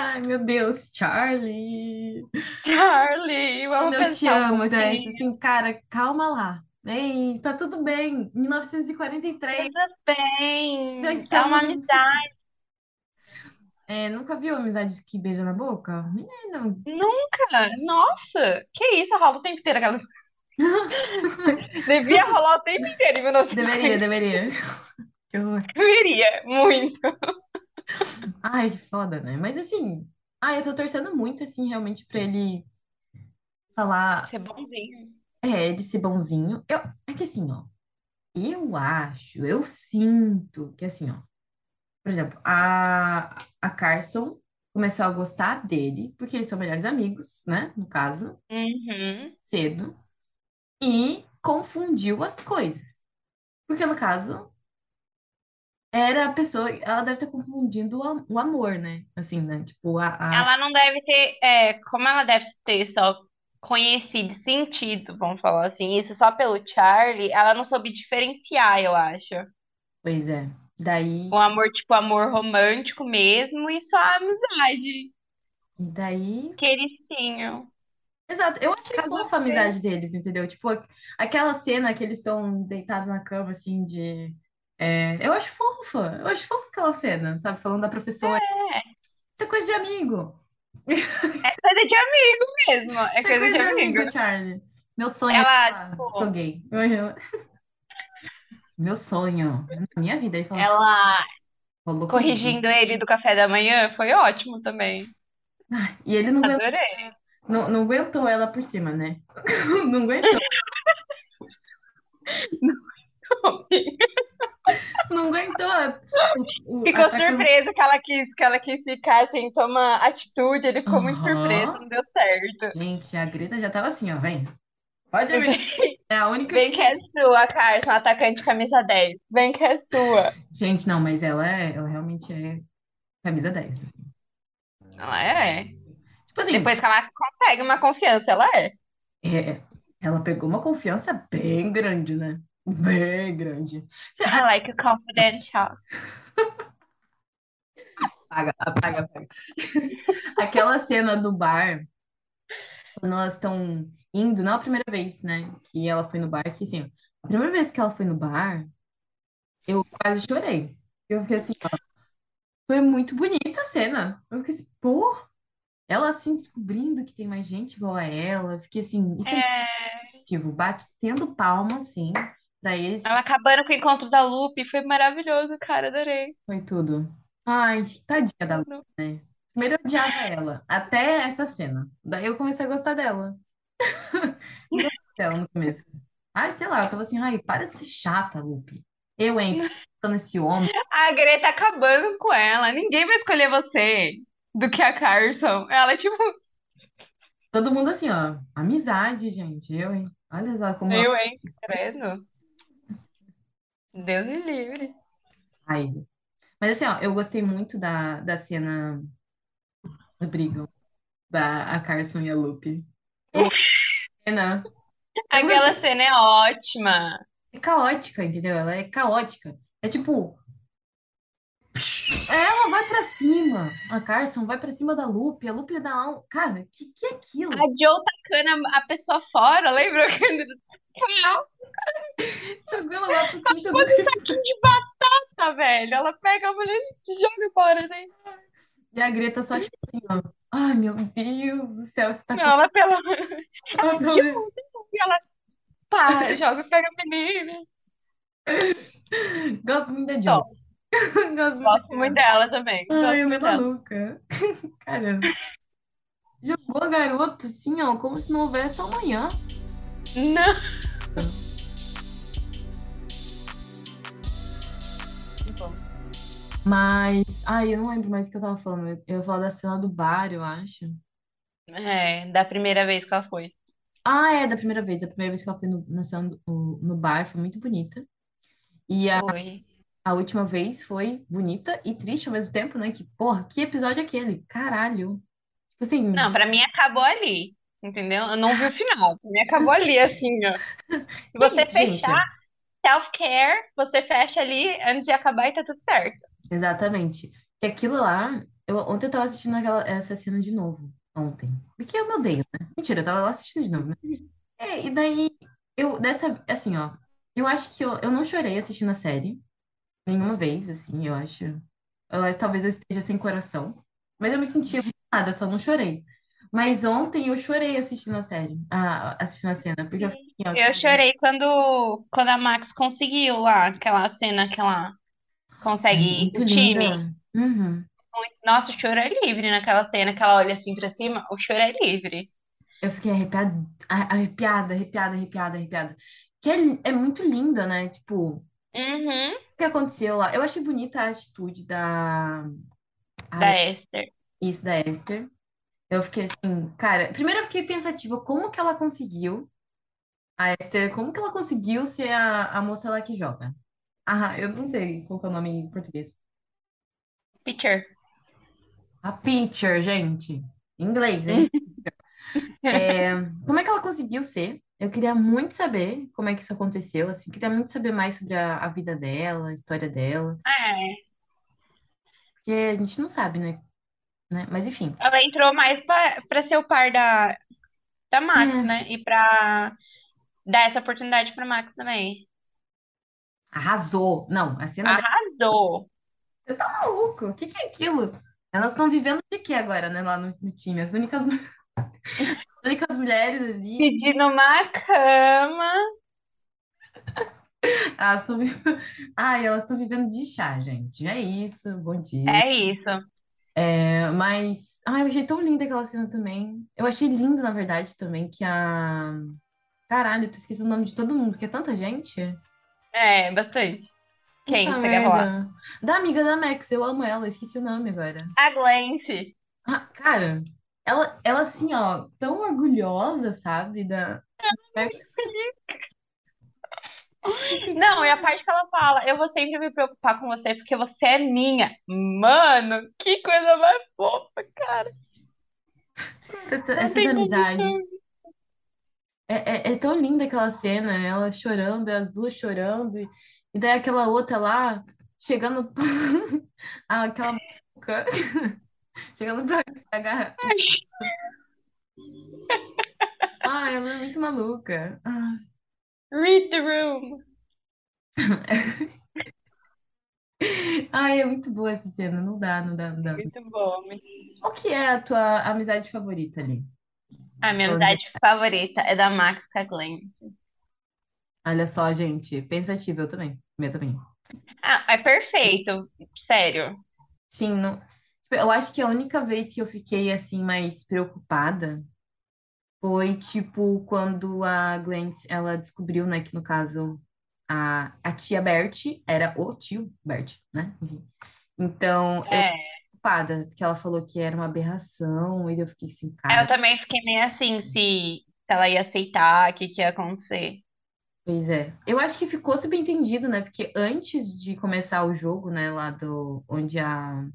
Ai, meu Deus, Charlie. Charlie, Quando vamos eu te pensar um amo, né? Assim, cara, calma lá. Ei, tá tudo bem. 1943. Tudo bem. Já É estamos uma em- amizade. É, nunca viu amizade que beija na boca? Menino. Nunca. Nossa, que isso, rola o tempo inteiro aquela. Devia rolar o tempo inteiro em 1940. Deveria, deveria. Que horror. Deveria, muito. Ai, foda, né? Mas assim, Ah, eu tô torcendo muito, assim, realmente pra ele falar, Ser bonzinho. é, ele ser bonzinho. Eu, é que assim, ó, eu acho, eu sinto que assim, ó, por exemplo, a, a Carson começou a gostar dele, porque eles são melhores amigos, né, no caso, Uhum. cedo, e confundiu as coisas. Porque no caso, era a pessoa, ela deve ter confundido o, am- o amor, né? Assim, né? Tipo, a, a- Ela não deve ter, é, como ela deve ter só conhecido, sentido, vamos falar assim, isso só pelo Charlie, ela não soube diferenciar, eu acho. Pois é. Daí, O amor, tipo, amor romântico mesmo, e só a amizade e daí que eles tinham. Exato, eu achei Casou fofa a amizade deles, entendeu? Tipo, aquela cena que eles estão deitados na cama, assim, de. É, eu acho fofa, eu acho fofa aquela cena, sabe? Falando da professora. Isso é coisa de amigo. É coisa de amigo mesmo, é é coisa de coisa de amigo. amigo, Charlie. Meu sonho é Ela, falar, tipo, sou gay. Eu- Meu sonho, na minha vida, ele falou assim, ela comigo. corrigindo ele do café da manhã foi ótimo também. E ele não aguentou, Adorei. não, não aguentou ela por cima, né? Não aguentou, não aguentou. O, o, Ficou atacando- surpresa que ela quis, que ela quis ficar assim, toma atitude, ele ficou muito Aham. surpreso, não deu certo. Gente, a Greta já tava assim, ó, vem. Pode vir. É a única. Vem que é sua, Carson, atacante camisa 10. Vem que é sua. Gente, não, mas ela é, ela realmente é camisa 10. assim. Ela é. Tipo assim, Depois que ela consegue uma confiança, ela é. é, ela pegou uma confiança bem grande, né? Bem grande. Você I like a confidential. apaga, apaga, apaga. Aquela cena do bar, quando elas estão indo, não a primeira vez, né? Que ela foi no bar, que assim, a primeira vez que ela foi no bar, eu quase chorei. Eu fiquei assim, ó, foi muito bonita a cena. Eu fiquei assim, pô, ela assim descobrindo que tem mais gente igual a ela. Eu fiquei assim, isso é É, positivo, batendo palma, assim, pra eles, ela acabando com o encontro da Lupe, foi maravilhoso, cara, adorei. foi tudo. Ai, tadinha da Lu, né? Primeiro eu odiava ela, até essa cena. Daí eu comecei a gostar dela. Dela no começo. Ai, sei lá, eu tava assim, ai, para de ser chata, Lupe. Eu, hein, ficando esse homem. A Greta acabando com ela. Ninguém vai escolher você do que a Carson. Ela, tipo, Todo mundo assim, ó, amizade, gente. Eu, hein? Olha só como eu, hein? Credo. Deus me livre. Ai. Mas assim, ó, eu gostei muito da, da cena do brigam, da a Carson e a Lupe. Cena Aquela cena é ótima. é caótica, entendeu? Ela é caótica. É tipo. Ela vai pra cima. A Carson vai pra cima da Lupe. A Lupe dá um. Cara, que que é aquilo? A Joe tacando a a pessoa fora, lembra? Ela lá pro quinto do Fosse um saquinho de batata, velho. Ela pega a mulher e joga fora, né? E a Greta só tipo assim, ó. Ai, meu Deus do céu, você tá. Não, ela pela. Ela, Ela tá- tipo, ela pá, joga e pega a menina. Gosto muito da Jo. Gosto muito Gosto muito dela também. Ai, Gosto ela é muito dela. maluca. Caramba. Jogou a garota assim, ó, como se não houvesse amanhã. Não. Mas, ai, eu não lembro mais o que eu tava falando. Eu ia falar da cena do bar, eu acho. É, da primeira vez que ela foi. Ah, é, da primeira vez. Da primeira vez que ela foi no, na cena do- no bar, foi muito bonita. E a, Foi. a última vez foi bonita e triste ao mesmo tempo, né? Que, porra, que episódio é aquele? Caralho. Tipo assim, Não, pra mim acabou ali. Entendeu? Eu não vi o final. Mim acabou ali, assim, ó. Se você isso, fechar self-care, você fecha ali antes de acabar e tá tudo certo. Exatamente. E aquilo lá, eu, ontem eu tava assistindo aquela, essa cena de novo. Ontem. Porque eu me odeio, né? Mentira, eu tava lá assistindo de novo, né? É, e daí, eu, dessa, assim, ó, eu acho que eu, eu não chorei assistindo a série. Nenhuma vez, assim, eu acho. Eu, talvez eu esteja sem coração. Mas eu me senti emocionada, só não chorei. Mas ontem eu chorei assistindo a série, a, assistindo a cena, porque eu fiquei assim, ó, Eu chorei quando, quando a Max conseguiu lá, aquela cena que ela consegue ir muito pro time. linda. Uhum. Nossa, o choro é livre naquela cena que ela olha assim pra cima, o choro é livre. Eu fiquei arrepiada, arrepiada, arrepiada, arrepiada, arrepiada. Que é, é muito linda, né? Tipo, o Uhum, que aconteceu lá? Eu achei bonita a atitude da. da Ai, Esther. isso, da Esther. Eu fiquei assim, cara. Primeiro eu fiquei pensativa, como que ela conseguiu, a Esther, como que ela conseguiu ser a, a moça lá que joga? Ah, eu não sei qual que é o nome em português. Pitcher. A Pitcher, gente. Em inglês, hein? É, como é que ela conseguiu ser? Eu queria muito saber como é que isso aconteceu, assim, queria muito saber mais sobre a, a vida dela, a história dela, É, porque a gente não sabe, né? Né? Mas enfim, ela entrou mais pra ser o par da, da Max, é, né? E pra dar essa oportunidade pra Max também. arrasou. Não, a cena Arrasou. você tá maluco? O que que é aquilo? Elas estão vivendo de quê agora, né, lá no, no time? As únicas, as únicas mulheres ali, Pedindo uma cama. elas estão vivendo... Ai, elas estão vivendo de chá, gente. É isso, bom dia. É isso. É, mas, ai, eu achei tão linda aquela cena também. Eu achei lindo, na verdade, também, que a Caralho, tu esqueci o nome de todo mundo, porque é tanta gente. É, bastante. Quem Puta você quer falar? Da amiga da Max, eu amo ela, esqueci o nome agora. A Glenn. Ah, cara, ela, ela assim, ó, tão orgulhosa, sabe? Da... Não, e a parte que ela fala, eu vou sempre me preocupar com você porque você é minha. Mano, que coisa mais fofa, cara. Essas amizades. É, é, é tão linda aquela cena, ela chorando, as duas chorando, e, e daí aquela outra lá, chegando, aquela boca, chegando pra se agarrar. Ah, ela é muito maluca. Ah. Read the room. Ai, é muito boa essa cena. Não dá, não dá, não dá. Muito bom. muito- Qual que é a tua amizade favorita ali? A minha Falando de- amizade favorita é da Max com a Glenn. Olha só, gente. Pensativa, eu também. Minha também. Ah, é perfeito. Sério. Sim, não... tipo, eu acho que a única vez que eu fiquei assim mais preocupada foi tipo quando a Glenn, ela descobriu, né, que no caso a, a tia Bert era o tio Bert, né? Enfim. Então, eu É. fiquei preocupada, porque ela falou que era uma aberração, e eu fiquei assim, Eu cara, também fiquei meio assim, se, se ela ia aceitar, o que, que ia acontecer. Pois é. Eu acho que ficou subentendido, né? Porque antes de começar o jogo, né, lá do onde a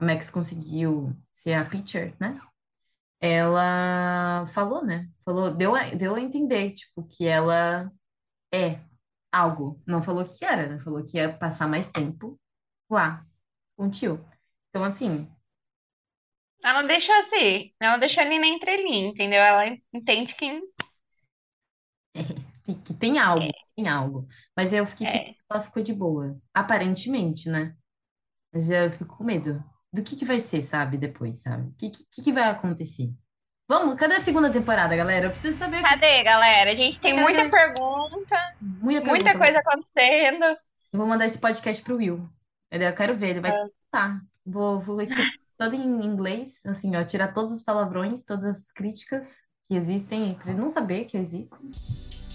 Max conseguiu ser a pitcher, né? Ela falou, né? Falou, deu a, deu a entender, tipo, que ela é algo. Não falou que era, né? Falou que ia passar mais tempo lá com o tio. Então, assim, Ela deixou assim, ela deixou ali na entrelinha, entendeu? Ela entende que, que tem algo, tem algo. Mas eu fiquei, é. ela ficou de boa. Aparentemente, né? Mas eu fico com medo do que que vai ser, sabe, depois, sabe? O que, que, que vai acontecer? Vamos, cadê a segunda temporada, galera? Eu preciso saber Cadê, galera? A gente tem Cadê? muita pergunta, muita muita pergunta. coisa acontecendo. Eu vou mandar esse podcast pro Will. Eu quero ver, ele vai tá. Vou, vou escrever todo em inglês, assim, ó, tirar todos os palavrões, todas as críticas que existem, pra ele não saber que existem,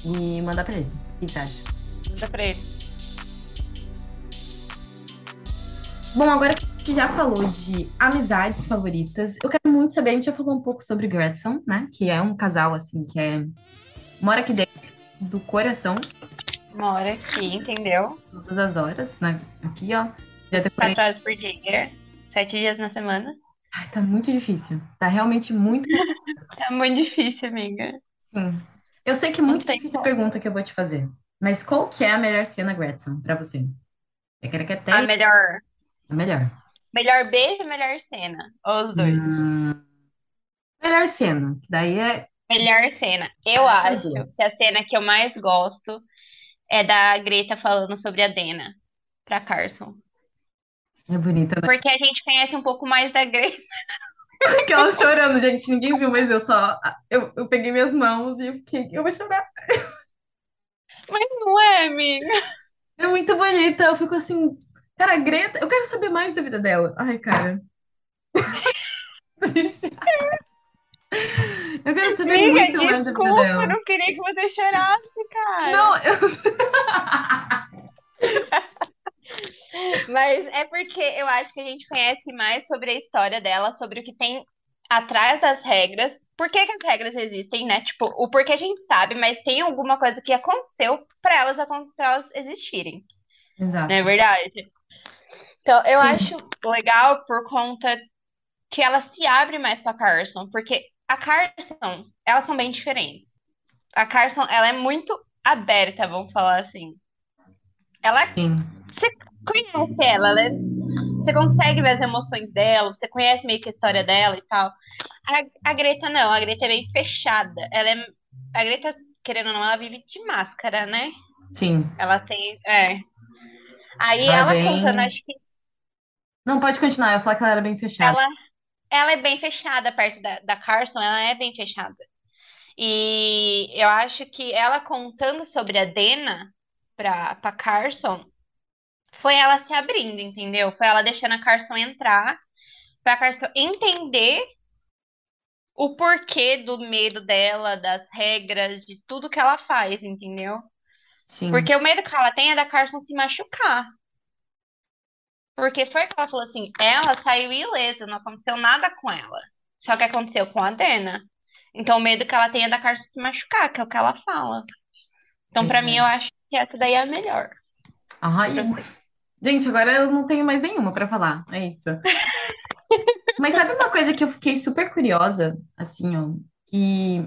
e mandar pra ele. O que você acha? Manda pra ele. Bom, agora gente já falou de amizades favoritas, eu quero muito saber, a gente já falou um pouco sobre Gretchen, né? Que é um casal, assim, que é... Mora aqui dentro do coração, Mora aqui, entendeu? todas as horas, né? Aqui, ó. Já decorei. Quatro horas por dia, sete dias na semana. Ai, tá muito difícil. Tá realmente muito É muito difícil, amiga. Sim. Eu sei que é muito tem difícil a pergunta que eu vou te fazer, mas qual que é a melhor cena, Gretchen, pra você? É que até A melhor, a melhor. Melhor beijo e melhor cena. Ou os dois. Hum, melhor cena, que daí é Melhor cena. Eu Essas acho duas. que a cena que eu mais gosto é da Greta falando sobre a Dena pra Carson. é bonita, né? Porque a gente conhece um pouco mais da Greta. Aquela chorando, gente, ninguém viu, mas eu só eu, eu peguei minhas mãos e eu fiquei, eu vou chorar. Mas não é, amiga. É muito bonita, eu fico assim, cara, a Greta, eu quero saber mais da vida dela. Ai, cara. Eu quero saber Amiga, muito mais da vida desculpa, dela. eu não queria que você chorasse, cara. Não, eu... Mas é porque eu acho que a gente conhece mais sobre a história dela, sobre o que tem atrás das regras. Por que que as regras existem, né? Tipo, o porquê a gente sabe, mas tem alguma coisa que aconteceu pra elas, pra elas existirem, Exato. não é verdade? Então, eu Sim. acho legal por conta que ela se abre mais pra Carson, porque a Carson, elas são bem diferentes. A Carson, ela é muito aberta, vamos falar assim. Ela Sim. conhece ela, ela é- você consegue ver as emoções dela, você conhece meio que a história dela e tal. A, a Greta não, a Greta é bem fechada. Ela é, a Greta, querendo ou não, ela vive de máscara, né? Sim. Ela tem, é. Aí Ela ela é bem- contando, acho que Não, pode continuar. Eu ia falar que ela era bem fechada. ela, ela é bem fechada perto da, da Carson, ela é bem fechada. E eu acho que ela contando sobre a Dena pra, pra Carson, foi ela se abrindo, entendeu? Foi ela deixando a Carson entrar, pra Carson entender o porquê do medo dela, das regras, de tudo que ela faz, entendeu? Sim. Porque o medo que ela tem é da Carson se machucar. Porque foi que ela falou assim, ela saiu ilesa, não aconteceu nada com ela. Só que aconteceu com a Dena. Então o medo que ela tem é da Carson se machucar, que é o que ela fala. Então pra Pois mim é. eu acho que essa daí é a melhor. Ai, gente, agora eu não tenho mais nenhuma pra falar. É isso. Mas sabe uma coisa que eu fiquei super curiosa, assim, ó, que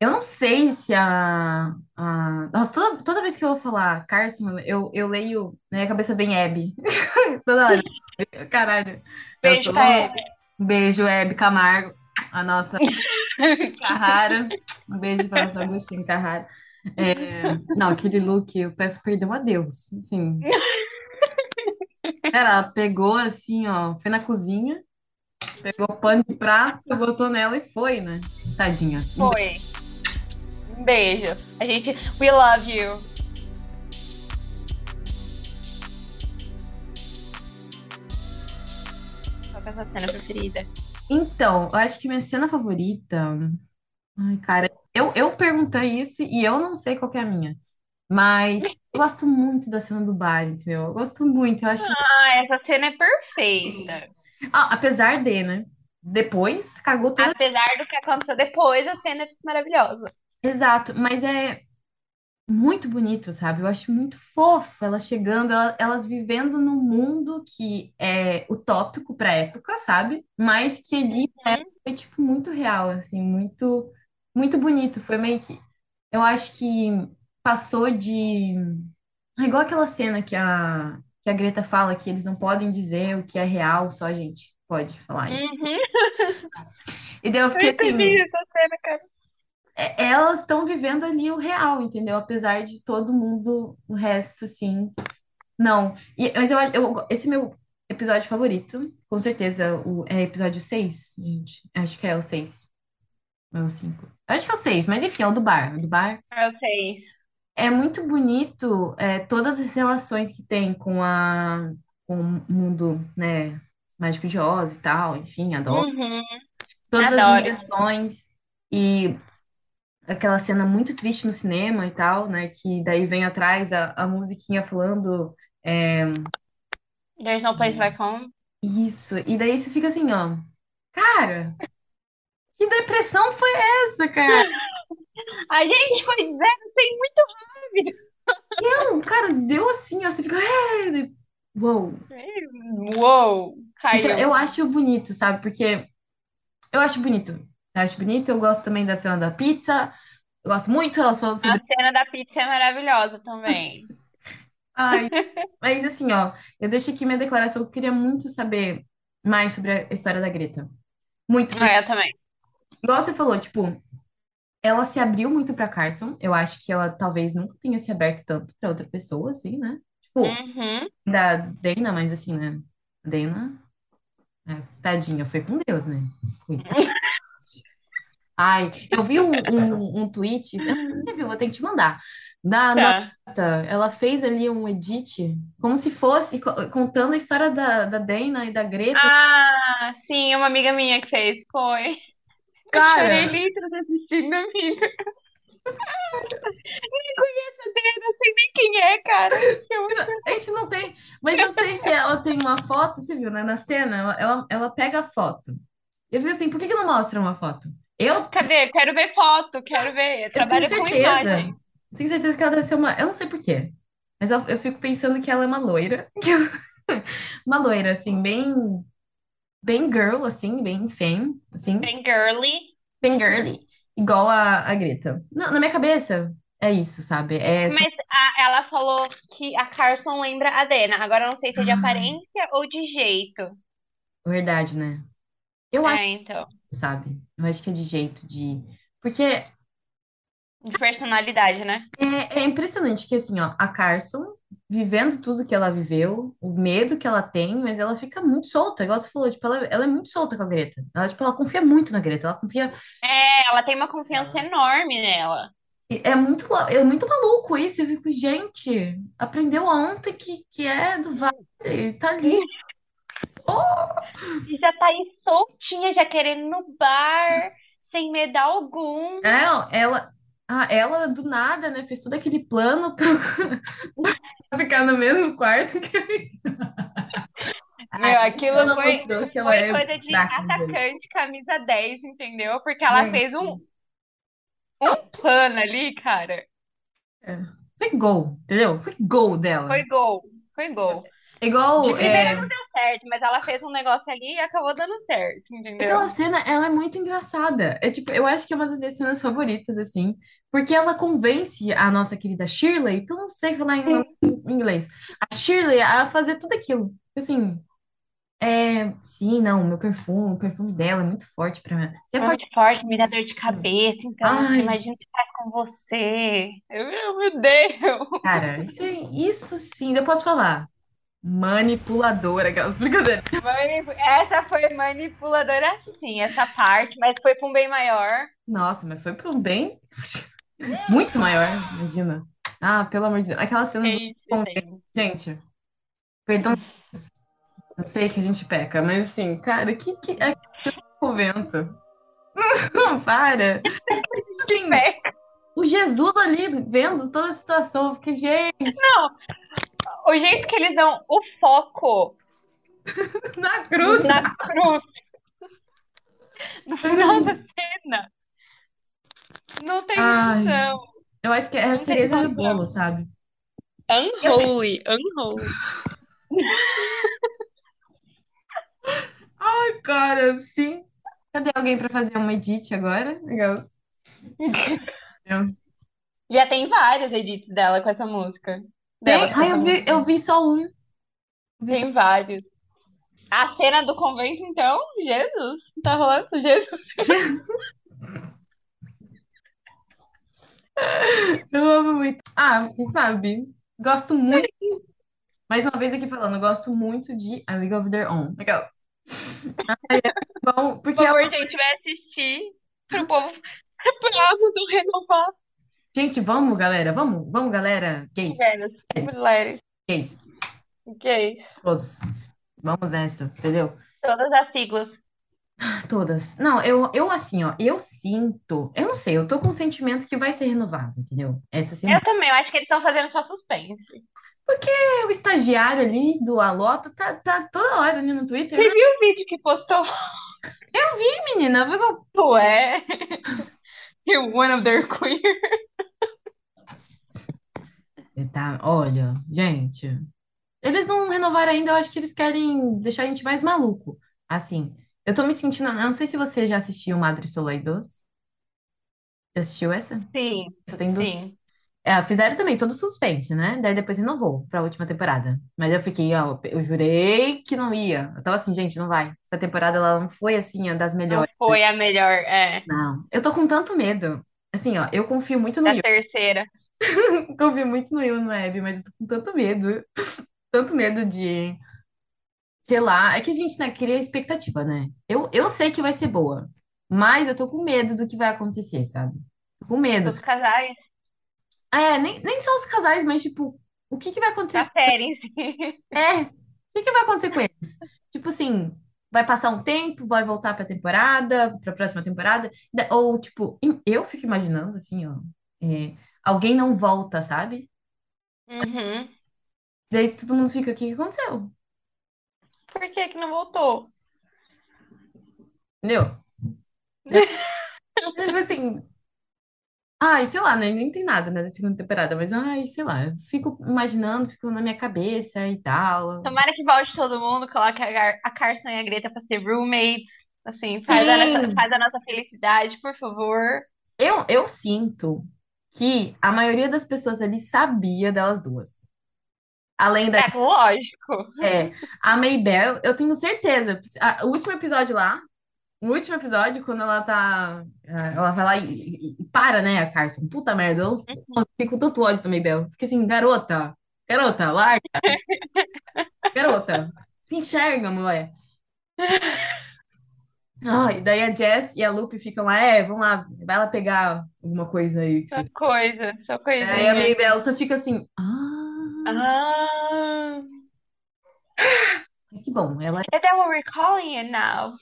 eu não sei se a, a... Nossa, toda, toda vez que eu vou falar Carson, eu, eu leio, na minha cabeça vem Abby. Toda hora. Caralho. Eu Beijo tô... pra. Um beijo, Abby Camargo, a nossa Carrara. Um beijo pra nossa Agostinho Carrara. É, Não, aquele look, eu peço perdão a Deus, assim. Cara, ela pegou assim, ó, foi na cozinha, pegou o pano de prato, botou nela e foi, né? Tadinha. Foi. Um beijo. A gente. We love you. Qual é a sua cena preferida? Então, eu acho que minha cena favorita. Ai, cara, eu, eu perguntei isso e eu não sei qual que é a minha. Mas eu gosto muito da cena do bar, entendeu? Eu gosto muito, eu acho. Ah, essa cena é perfeita. Ah, apesar de, né? Depois cagou toda. Apesar do que aconteceu depois, a cena é maravilhosa. Exato, mas é muito bonito, sabe? Eu acho muito fofo elas chegando, ela- elas vivendo num mundo que é utópico pra época, sabe? Mas que ali época foi tipo muito real, assim, muito muito bonito. Foi meio que eu acho que passou de é igual aquela cena que a que a Greta fala que eles não podem dizer o que é real, só a gente pode falar isso. Uhum. E daí eu Eu fiquei assim, entendi essa cena, cara. É- elas estão vivendo ali o real, entendeu? Apesar de todo mundo, o resto, assim, não. E- mas eu, eu, esse é meu episódio favorito, com certeza, o, é episódio 6, gente. Acho que é o 6. Ou é o 5. Acho que é o 6, mas enfim, é o do bar. O do bar. Eu sei. É muito bonito, é, todas as relações que tem com a, com o mundo, né, mágico de Oz e tal, enfim, adoro. Uhum. Todas as Adoro. ligações e aquela cena muito triste no cinema e tal, né? Que daí vem atrás a, a musiquinha falando é, There's no place like home. isso. E daí você fica assim, ó. Cara, que depressão foi essa, cara? A gente foi dizendo, tem muito. Não, cara, deu assim, ó. Você fica. É, uou. Uou! Caiu. Então, eu acho bonito, sabe? Porque eu acho bonito. Acho bonito, eu gosto também da cena da pizza. Eu gosto muito elas falando sobre. A cena da pizza é maravilhosa também. Ai, mas assim, ó, eu deixo aqui minha declaração. Eu queria muito saber mais sobre a história da Greta. Muito, Ah, eu também. igual você falou, tipo, ela se abriu muito pra Carson. Eu acho que ela talvez nunca tenha se aberto tanto pra outra pessoa, assim, né? Tipo, Uhum. da Dana, mas assim, né? Dana, é, tadinha, foi com Deus, né? Coitada. Ai, eu vi um, um, um tweet, eu não sei se você viu, vou ter que te mandar. da Tá. Nota. Ela fez ali um edit, como se fosse co- contando a história da, da Dana e da Greta. Ah, sim, uma amiga minha que fez. Foi. Eu chorei Cara, litros assistindo, amiga. Nem conheço a Dana, não sei nem quem é, cara. Eu- a gente não tem. Mas eu sei que ela tem uma foto, você viu, né? Na cena, ela, ela, ela pega a foto. Eu fico assim, por que que não mostra uma foto? Eu, Cadê? Quero ver foto, quero ver. Eu eu tenho trabalho com certeza. imagem. Eu tenho certeza que ela deve ser uma. Eu não sei por quê. Mas eu, eu fico pensando que ela é uma loira. Uma loira, assim, bem. Bem girl, assim, bem femme, assim. Bem girly. bem girly, igual a, a Greta. Na, na minha cabeça, é isso, sabe? É essa... Mas a- ela falou que a Carson lembra a Dana. Agora eu não sei se é de Ah. aparência ou de jeito. verdade, né? Eu acho, É, então. Sabe? Eu acho que é de jeito de. Porque é, De personalidade, né? é impressionante que, assim, ó, a Carson, vivendo tudo que ela viveu, o medo que ela tem, mas ela fica muito solta, igual você falou, tipo, ela, ela é muito solta com a Greta. Ela, tipo, ela confia muito na Greta, ela confia. É, ela tem uma confiança enorme nela. É muito, é muito maluco isso. Eu fico, gente, aprendeu ontem que, que é do Vale, tá ali. E já tá aí soltinha, já querendo no bar, sem medo algum. É, ela, ah, ela do nada, né, fez todo aquele plano pra pra ficar no mesmo quarto que Meu, Ah, aquilo foi, mostrou que ela foi é coisa de jogo. atacante, camisa 10, entendeu? Porque ela Gente, fez um, um plano ali, cara. foi gol, entendeu? Foi gol dela. Foi gol, foi gol. Igual, De primeira é, não deu certo, mas ela fez um negócio ali e acabou dando certo, entendeu? aquela cena, ela é muito engraçada. É tipo, eu acho que é uma das minhas cenas favoritas, assim, porque ela convence a nossa querida Shirley, que eu não sei falar em, em inglês, a Shirley a fazer tudo aquilo. Assim, é, sim, não, meu perfume, o perfume dela é muito forte pra mim. Você é forte. forte, me dá dor de cabeça, então Ai. imagina o que faz com você. Eu, meu Deus! Cara, isso, é- isso sim, eu posso falar. Manipuladora, aquelas brincadeiras. Mani- Essa foi manipuladora sim, essa parte, mas foi pra um bem maior. Nossa, mas foi para um bem muito maior, imagina. Ah, pelo amor de Deus. Aquela cena do Gente, convento. Gente, perdão, eu sei que a gente peca, mas assim, cara, que que é que convento? Não para. Assim, Peca. o Jesus ali vendo toda a situação, eu fiquei, gente, Não, o jeito que eles dão o foco na cruz. na cruz no final da cena não tem Ai. noção. Eu acho que é a cereja do bolo, sabe? Unholy, unholy. Ai, cara, sim. Cadê alguém para fazer um edit agora? Legal. Já tem vários edits dela com essa música. Tem? Ai, eu vi, eu vi só um. Tem vários. A cena do convento, então, Jesus, tá rolando Jesus. Eu amo muito. Ah, sabe? Gosto muito. Mais uma vez aqui falando, eu gosto muito de A League of Their Own. Legal. Ai, é bom, Por porque, favor, gente, vai assistir pro povo pra Amazon renovar. Gente, vamos, galera, vamos, vamos, galera, gays, Mulheres, mulheres, gays, gays, todos. Vamos nessa, entendeu? todas as siglas. Todas. Não, eu, eu assim, ó, eu sinto, eu não sei, eu tô com o sentimento que vai ser renovado, entendeu? Essa semana. Eu também, eu acho que eles estão fazendo só suspense. O estagiário ali do Aloto tá, tá toda hora ali no Twitter, Você né? viu o vídeo que postou? Ih, menina, viu? Tu é? You one of their queer. Tá, olha, gente, eles não renovaram ainda, eu acho que eles querem deixar a gente mais maluco. Assim, eu tô me sentindo, eu não sei se você já assistiu Madre Soleil 2. Você assistiu essa? Sim, Só tem duas. sim. É, fizeram também todo suspense, né? Daí depois renovou pra última temporada. Mas eu fiquei, ó, eu jurei que não ia. Eu tava assim, gente, não vai. Essa temporada ela não foi assim, a das Não melhores. foi a melhor, é, Não. Eu tô com tanto medo. Assim, ó, eu confio muito no da terceira. Confio muito no Will, no Abby, mas eu tô com tanto medo. Tanto medo de, sei lá, é que a gente, né, cria expectativa, né? Eu, eu sei que vai ser boa, mas eu tô com medo do que vai acontecer, sabe? Tô com medo. Dos casais. É, nem, nem só os casais, mas, tipo, o que que vai acontecer? Da série em si. É, o que que vai acontecer com eles? Tipo assim, vai passar um tempo, vai voltar pra temporada, pra próxima temporada, da- ou, tipo, eu fico imaginando, assim, ó, é, alguém não volta, sabe? Uhum. Daí todo mundo fica, o que que aconteceu? Por que que não voltou? Entendeu? É, tipo assim, ai, sei lá, né? Nem tem nada, né, da segunda temporada, mas, ai, sei lá, eu fico imaginando, fico na minha cabeça e tal. Tomara que volte todo mundo, coloque a, Gar- a Carson e a Greta pra ser roommates. Assim, faz a, nossa, Sim, faz a nossa felicidade, por favor. eu, eu sinto que a maioria das pessoas ali sabia delas duas. Além da, É, lógico. é, a Maybell, eu tenho certeza, a- o último episódio lá, o último episódio, quando ela tá, ela vai lá e, e- e para, né, a Carson, puta merda, eu fiquei com tanto ódio da Maybell, fiquei assim, garota, garota, larga, garota, se enxerga, mulher. Ah, e daí a Jess e a Lupe ficam lá, é, vamos lá, vai lá pegar alguma coisa aí que Só coisa, só Aí a. Maybell só fica assim, ah, Ah, mas que bom, ela and then we're calling it now?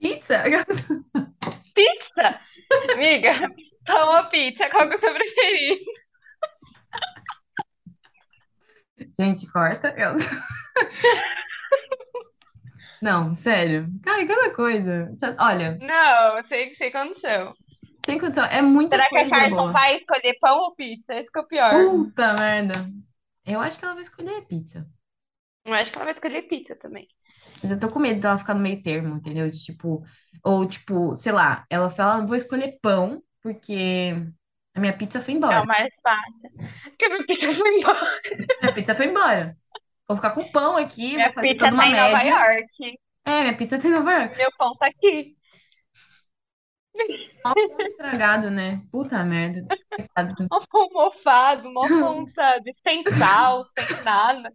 pizza. Pizza! Amiga, toma pizza, qual que é o seu preferido? Gente, corta. Eu- Não, sério. Cara, cada coisa. Olha, Não, sei, sei condição. sem condição, é muita Será que a Carson boa. vai escolher pão ou pizza? Esse que é o pior. Puta merda. Eu acho que ela vai escolher pizza. Eu acho que ela vai escolher pizza também. Mas eu tô com medo dela ficar no meio termo, entendeu? De tipo, ou tipo, sei lá, ela fala, vou escolher pão, porque a minha pizza foi É embora. o mais fácil. Porque minha pizza foi embora. Minha pizza foi embora. Vou ficar com pão aqui, Minha vou fazer pizza toda uma tá em Nova média. York. É, minha pizza tem Nova York. Meu pão tá aqui. Mal estragado, né? Puta merda. Coitado. Um pão mofado, um pão, sabe? Sem sal, sem nada.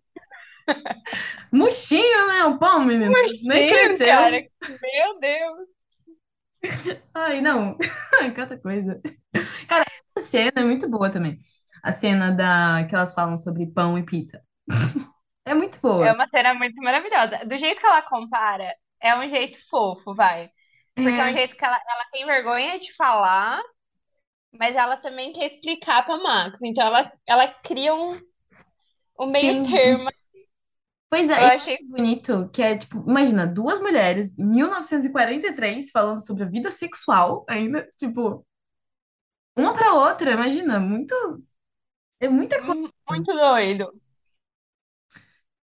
Murchinho, né? O pão, menino. Nem cresceu. cara. Meu Deus. Ai, não. Ai, cada coisa. Cara, essa cena é muito boa também. A cena da que elas falam sobre pão e pizza. É muito É boa. uma cena muito maravilhosa. Do jeito que ela compara, é um jeito fofo, vai. Porque é um É, jeito que ela, ela tem vergonha de falar, mas ela também quer explicar pra Max. Então ela, ela cria um, um meio sim. termo. Pois é, eu achei bonito que é tipo, imagina, duas mulheres em 1943 falando sobre a vida sexual ainda, tipo, uma pra outra, imagina, muito, é muita coisa. mu- muito doido.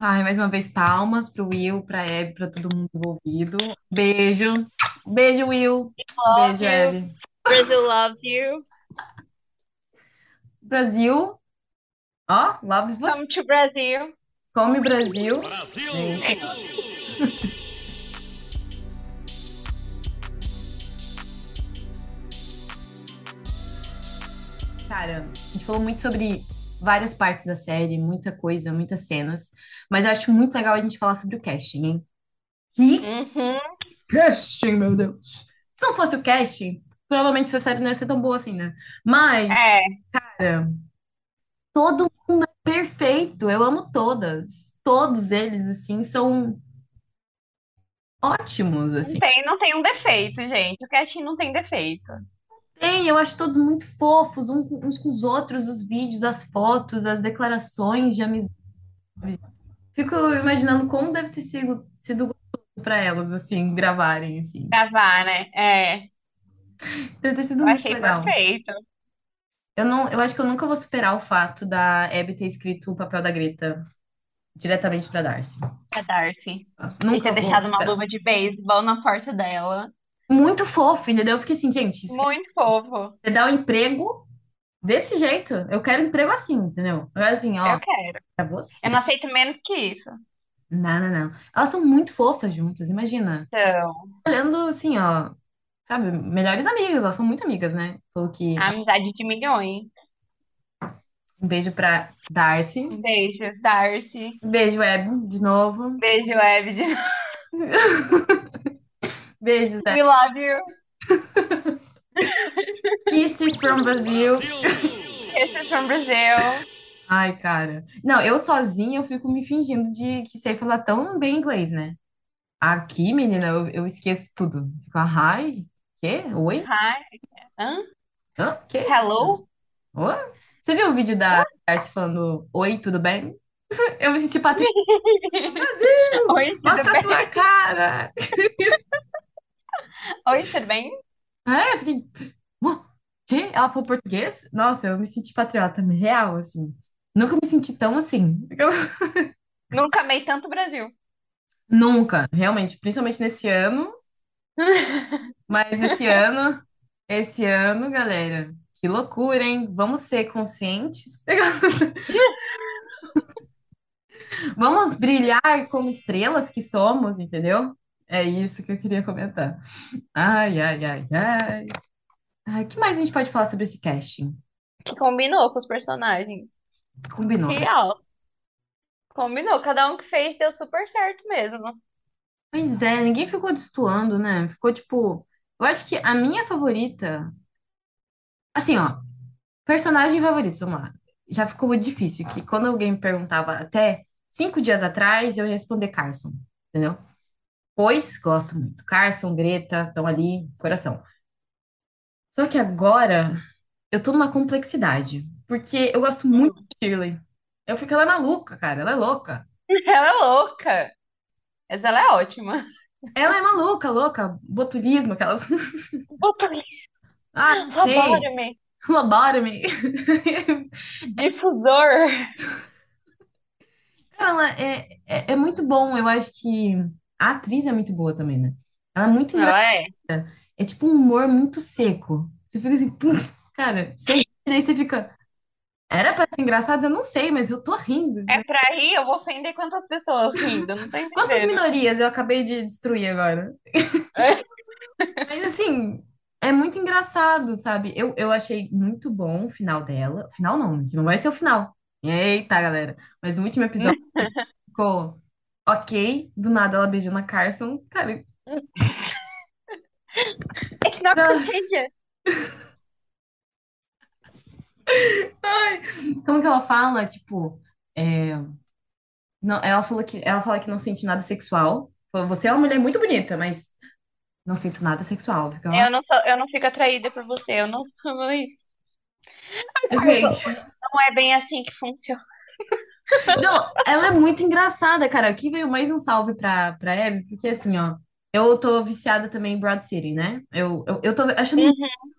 Ai, mais uma vez, palmas pro Will, pra Abby, pra todo mundo envolvido. Beijo. Beijo, Will. Love Beijo, you. Abby. Brazil loves you. Brasil. Ó, loves você. Come to Brazil. Come Brasil. Brasil! É. Cara, a gente falou muito sobre várias partes da série, muita coisa, muitas cenas. Mas eu acho muito legal a gente falar sobre o casting, hein? Que Uhum. casting, meu Deus! Se não fosse o casting, provavelmente essa série não ia ser tão boa assim, né? Mas, É, cara, todo mundo é perfeito. Eu amo todas. Todos eles, assim, são ótimos, não assim. tem, não tem um defeito, gente. O casting não tem defeito. Tem, eu acho todos muito fofos, uns, com os outros, os vídeos, as fotos, as declarações de amizade. Fico imaginando como deve ter sido, sido gostoso para elas, assim, gravarem, assim. Gravar, né? É, Deve ter sido eu muito achei legal. perfeito. Eu não, eu acho que eu nunca vou superar o fato da Abby ter escrito o papel da Greta diretamente para Darcy. A Darcy. E Nunca ter vou deixado uma luva de beisebol na porta dela. Muito fofo, entendeu? Eu fiquei assim, gente, Muito fofo. você dá um emprego desse jeito, eu quero emprego assim, entendeu? Eu assim, ó, Eu quero. pra você. Eu não aceito menos que isso. Não, não, não. Elas são muito fofas juntas, imagina. Então, Olhando assim, ó, sabe, melhores amigas, elas são muito amigas, né? Falou que amizade de milhões. um beijo pra Darcy. Um beijo, Darcy. Um beijo, Abby, de novo. Beijo, Evid. Beijo, Zé. We love you. Kisses from Brazil. Kisses from Brazil. Ai, cara. Não, eu sozinha eu fico me fingindo de que sei falar tão bem inglês, né? Aqui, menina, eu, eu esqueço tudo. Fico, ah, hi, quê? Oi? Hi. Hã? Hã? Que? Hello? Oi? Você viu o vídeo da Darcy falando oi, tudo bem? Eu me senti patriota. Oi, tudo Mostra a bem? tua cara! Oi, tudo bem? É, eu fiquei. "Ué, quê? Ela falou português? Nossa, eu me senti patriota real, assim. Nunca me senti tão assim. Nunca amei tanto o Brasil. Nunca, realmente, principalmente nesse ano. Mas esse ano, esse ano, galera, que loucura, hein? Vamos ser conscientes. Vamos brilhar como estrelas que somos, entendeu? É isso que eu queria comentar. Ai, ai, ai, ai. Ai, o que mais a gente pode falar sobre esse casting? Que combinou com os personagens. Combinou. né? Real. Combinou. Cada um que fez deu super certo mesmo. Pois é, ninguém ficou destoando, né? Ficou tipo. Eu acho que a minha favorita. Assim, ó. Personagem favoritos, vamos lá. Já ficou muito difícil, que quando alguém me perguntava até cinco dias atrás, eu ia responder Carson, entendeu? Pois gosto muito. Carson, Greta, estão ali, coração. Só que agora eu tô numa complexidade, porque eu gosto muito de Shirley. Eu fico, ela é maluca, cara, ela é louca. Ela é louca. Mas ela é ótima. Ela é maluca, louca, botulismo, aquelas. Botulismo. Ah, sei. Lobotomy. Lobotomy. Difusor. Cara, ela é, é, é muito bom. Eu acho que a atriz é muito boa também, né? Ela é muito engraçada. Ela é. É tipo um humor muito seco. Você fica assim, cara, ri, daí você fica. Era pra ser engraçado? Eu não sei, mas eu tô rindo. É pra rir, eu vou ofender quantas pessoas rindo, não Quantas minorias eu acabei de destruir agora? É. Mas assim, é muito engraçado, sabe? Eu, eu achei muito bom o final dela. Final não, que não vai ser o final. Eita, galera. Mas o último episódio ficou ok. Do nada ela beijando a Carson. Cara, It's not Não. contagious. ai, como que ela fala? Tipo, é, não, ela falou que ela fala que não sente nada sexual. Você é uma mulher muito bonita, mas não sinto nada sexual. Fica, Eu não, sou, eu não fico atraída por você, eu não. Gente, Não é bem assim que funciona. Não, ela é muito engraçada, cara. Aqui veio mais um salve pra, pra Abby, porque assim, ó, eu tô viciada também em Broad City, né? Eu, eu, eu tô achando muito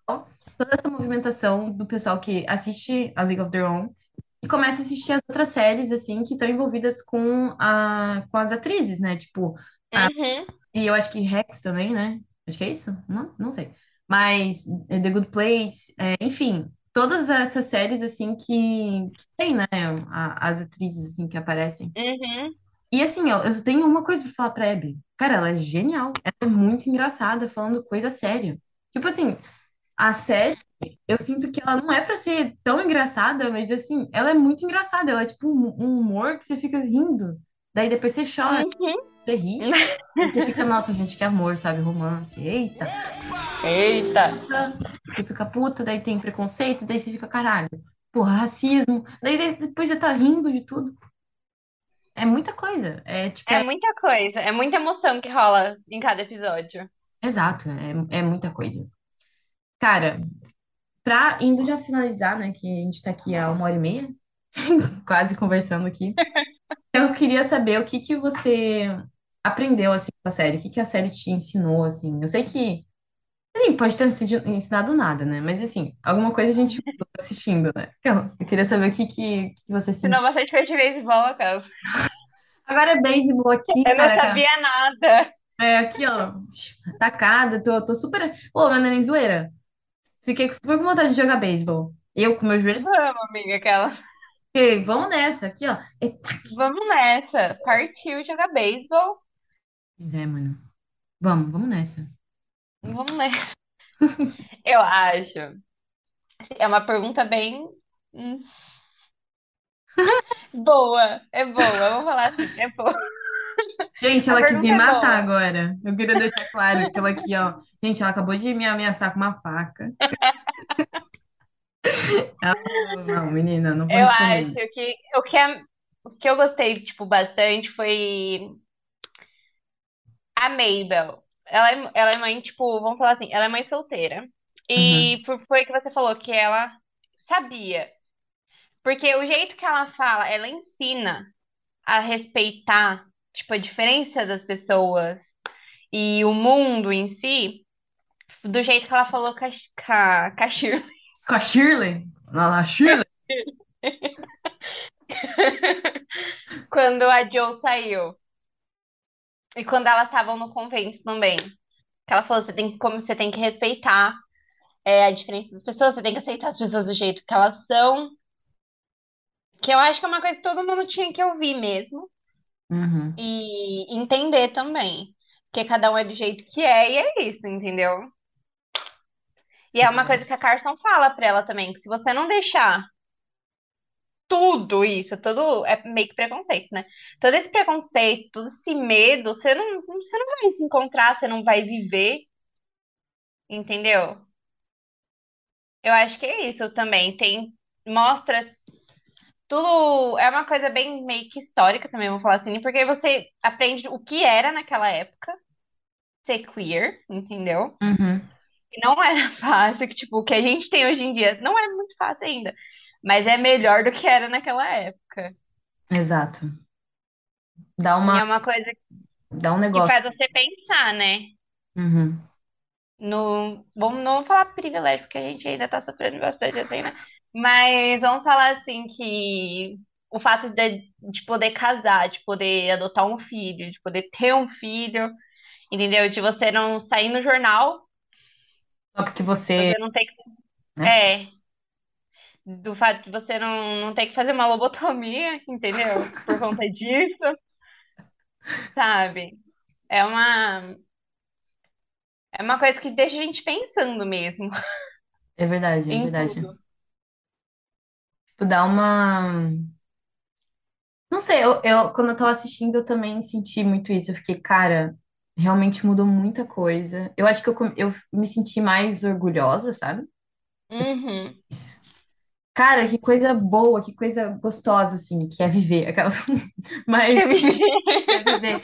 legal toda essa movimentação do pessoal que assiste a League of Their Own e começa a assistir as outras séries, assim, que estão envolvidas com, a, com as atrizes, né? Tipo, Uhum. e eu acho que Rex também, né? Acho que é isso? Não, não sei. Mas é, The Good Place, é, enfim, todas essas séries, assim, que, que tem, né? a- as atrizes, assim, que aparecem. Uhum. E assim, ó, eu tenho uma coisa pra falar pra Abby. Cara, ela é genial. Ela é muito engraçada, falando coisa séria. Tipo assim, a série, eu sinto que ela não é pra ser tão engraçada, mas assim, ela é muito engraçada. Ela é tipo um, um humor que você fica rindo. Daí depois você chora, Uhum. você ri. Você fica, nossa, gente, que amor, sabe? Romance. Eita, Eita. puta. Você fica puta, daí tem preconceito, daí você fica, caralho. Porra, racismo. Daí de- depois você tá rindo de tudo. É muita coisa. É tipo, É muita coisa, é muita emoção que rola em cada episódio. Exato, é, é muita coisa. Cara, pra indo já finalizar, né, que a gente tá aqui há uma hora e meia, quase conversando aqui, eu queria saber o que que você aprendeu, assim, com a série, o que que a série te ensinou, assim. Eu sei que, assim, pode ter ensi- ensinado nada, né, mas, assim, alguma coisa a gente assistindo, né. Então, Eu queria saber o que que, que você sentiu. Senão bastante coisa de beisebol, cara. Agora é beisebol aqui, Eu não cara, cara. sabia nada. É, aqui, ó, tacada, tô, tô super... Pô, mas não é nem zoeira. Fiquei super com vontade de jogar beisebol. Eu com meus joelhos. Vamos, amiga, aquela. Fiquei, vamos nessa, aqui, ó. E- Vamos nessa. Partiu jogar beisebol. Pois é, mano. Vamos, vamos nessa. Vamos nessa. Eu acho. É uma pergunta bem. hum, Boa. É boa. Vamos falar assim. É boa. Gente, A ela quis me é matar boa. agora. Eu queria deixar claro que ela aqui, ó. Gente, ela acabou de me ameaçar com uma faca. Falou, não, menina, não Eu acho isso. que o que, é, o que eu gostei, tipo, bastante foi a Mabel. Ela é, ela é mãe, tipo, vamos falar assim, ela é mãe solteira. Uhum, E por- foi que você falou que ela sabia. Porque o jeito que ela fala, ela ensina a respeitar, tipo, a diferença das pessoas e o mundo em si, do jeito que ela falou com a, com a, com a Shirley. Com a Shirley? Lá, lá, Shirley? Quando a Joe saiu. E quando elas estavam no convento também. Que ela falou, você tem que, como você tem que respeitar é, a diferença das pessoas, você tem que aceitar as pessoas do jeito que elas são. Que eu acho que é uma coisa que todo mundo tinha que ouvir mesmo. Uhum. E entender também. Porque cada um é do jeito que é, e é isso, entendeu? E é uma coisa que a Carson fala pra ela também, que se você não deixar tudo isso, tudo é meio que preconceito, né? Todo esse preconceito, todo esse medo, você não, você não vai se encontrar, você não vai viver, entendeu? Eu acho que é isso também. Tem, mostra tudo, é uma coisa bem meio que histórica também, vou falar assim, porque você aprende o que era naquela época ser queer, entendeu? Uhum. E não era fácil, que tipo, o que a gente tem hoje em dia não é muito fácil ainda, mas é melhor do que era naquela época. Exato. Dá E uma, é uma coisa dá um que negócio. faz você pensar, né? Uhum. No, vamos, não vamos falar privilégio, porque a gente ainda tá sofrendo bastante assim, né? Mas vamos falar assim que o fato de, de poder casar, de poder adotar um filho, de poder ter um filho, entendeu? De você não sair no jornal, Só porque você, você não ter que. né? É, do fato de você não, não ter que fazer uma lobotomia, entendeu? Por conta disso, sabe? É uma, é uma coisa que deixa a gente pensando mesmo É verdade, é em verdade. tudo. Tipo, dá uma. Não sei, eu, eu quando eu tava assistindo eu também senti muito isso. Eu fiquei, cara, realmente mudou muita coisa. Eu acho que eu, eu me senti mais orgulhosa, sabe? Uhum. Cara, que coisa boa, que coisa gostosa, assim, que é viver. Aquelas... Mas é viver.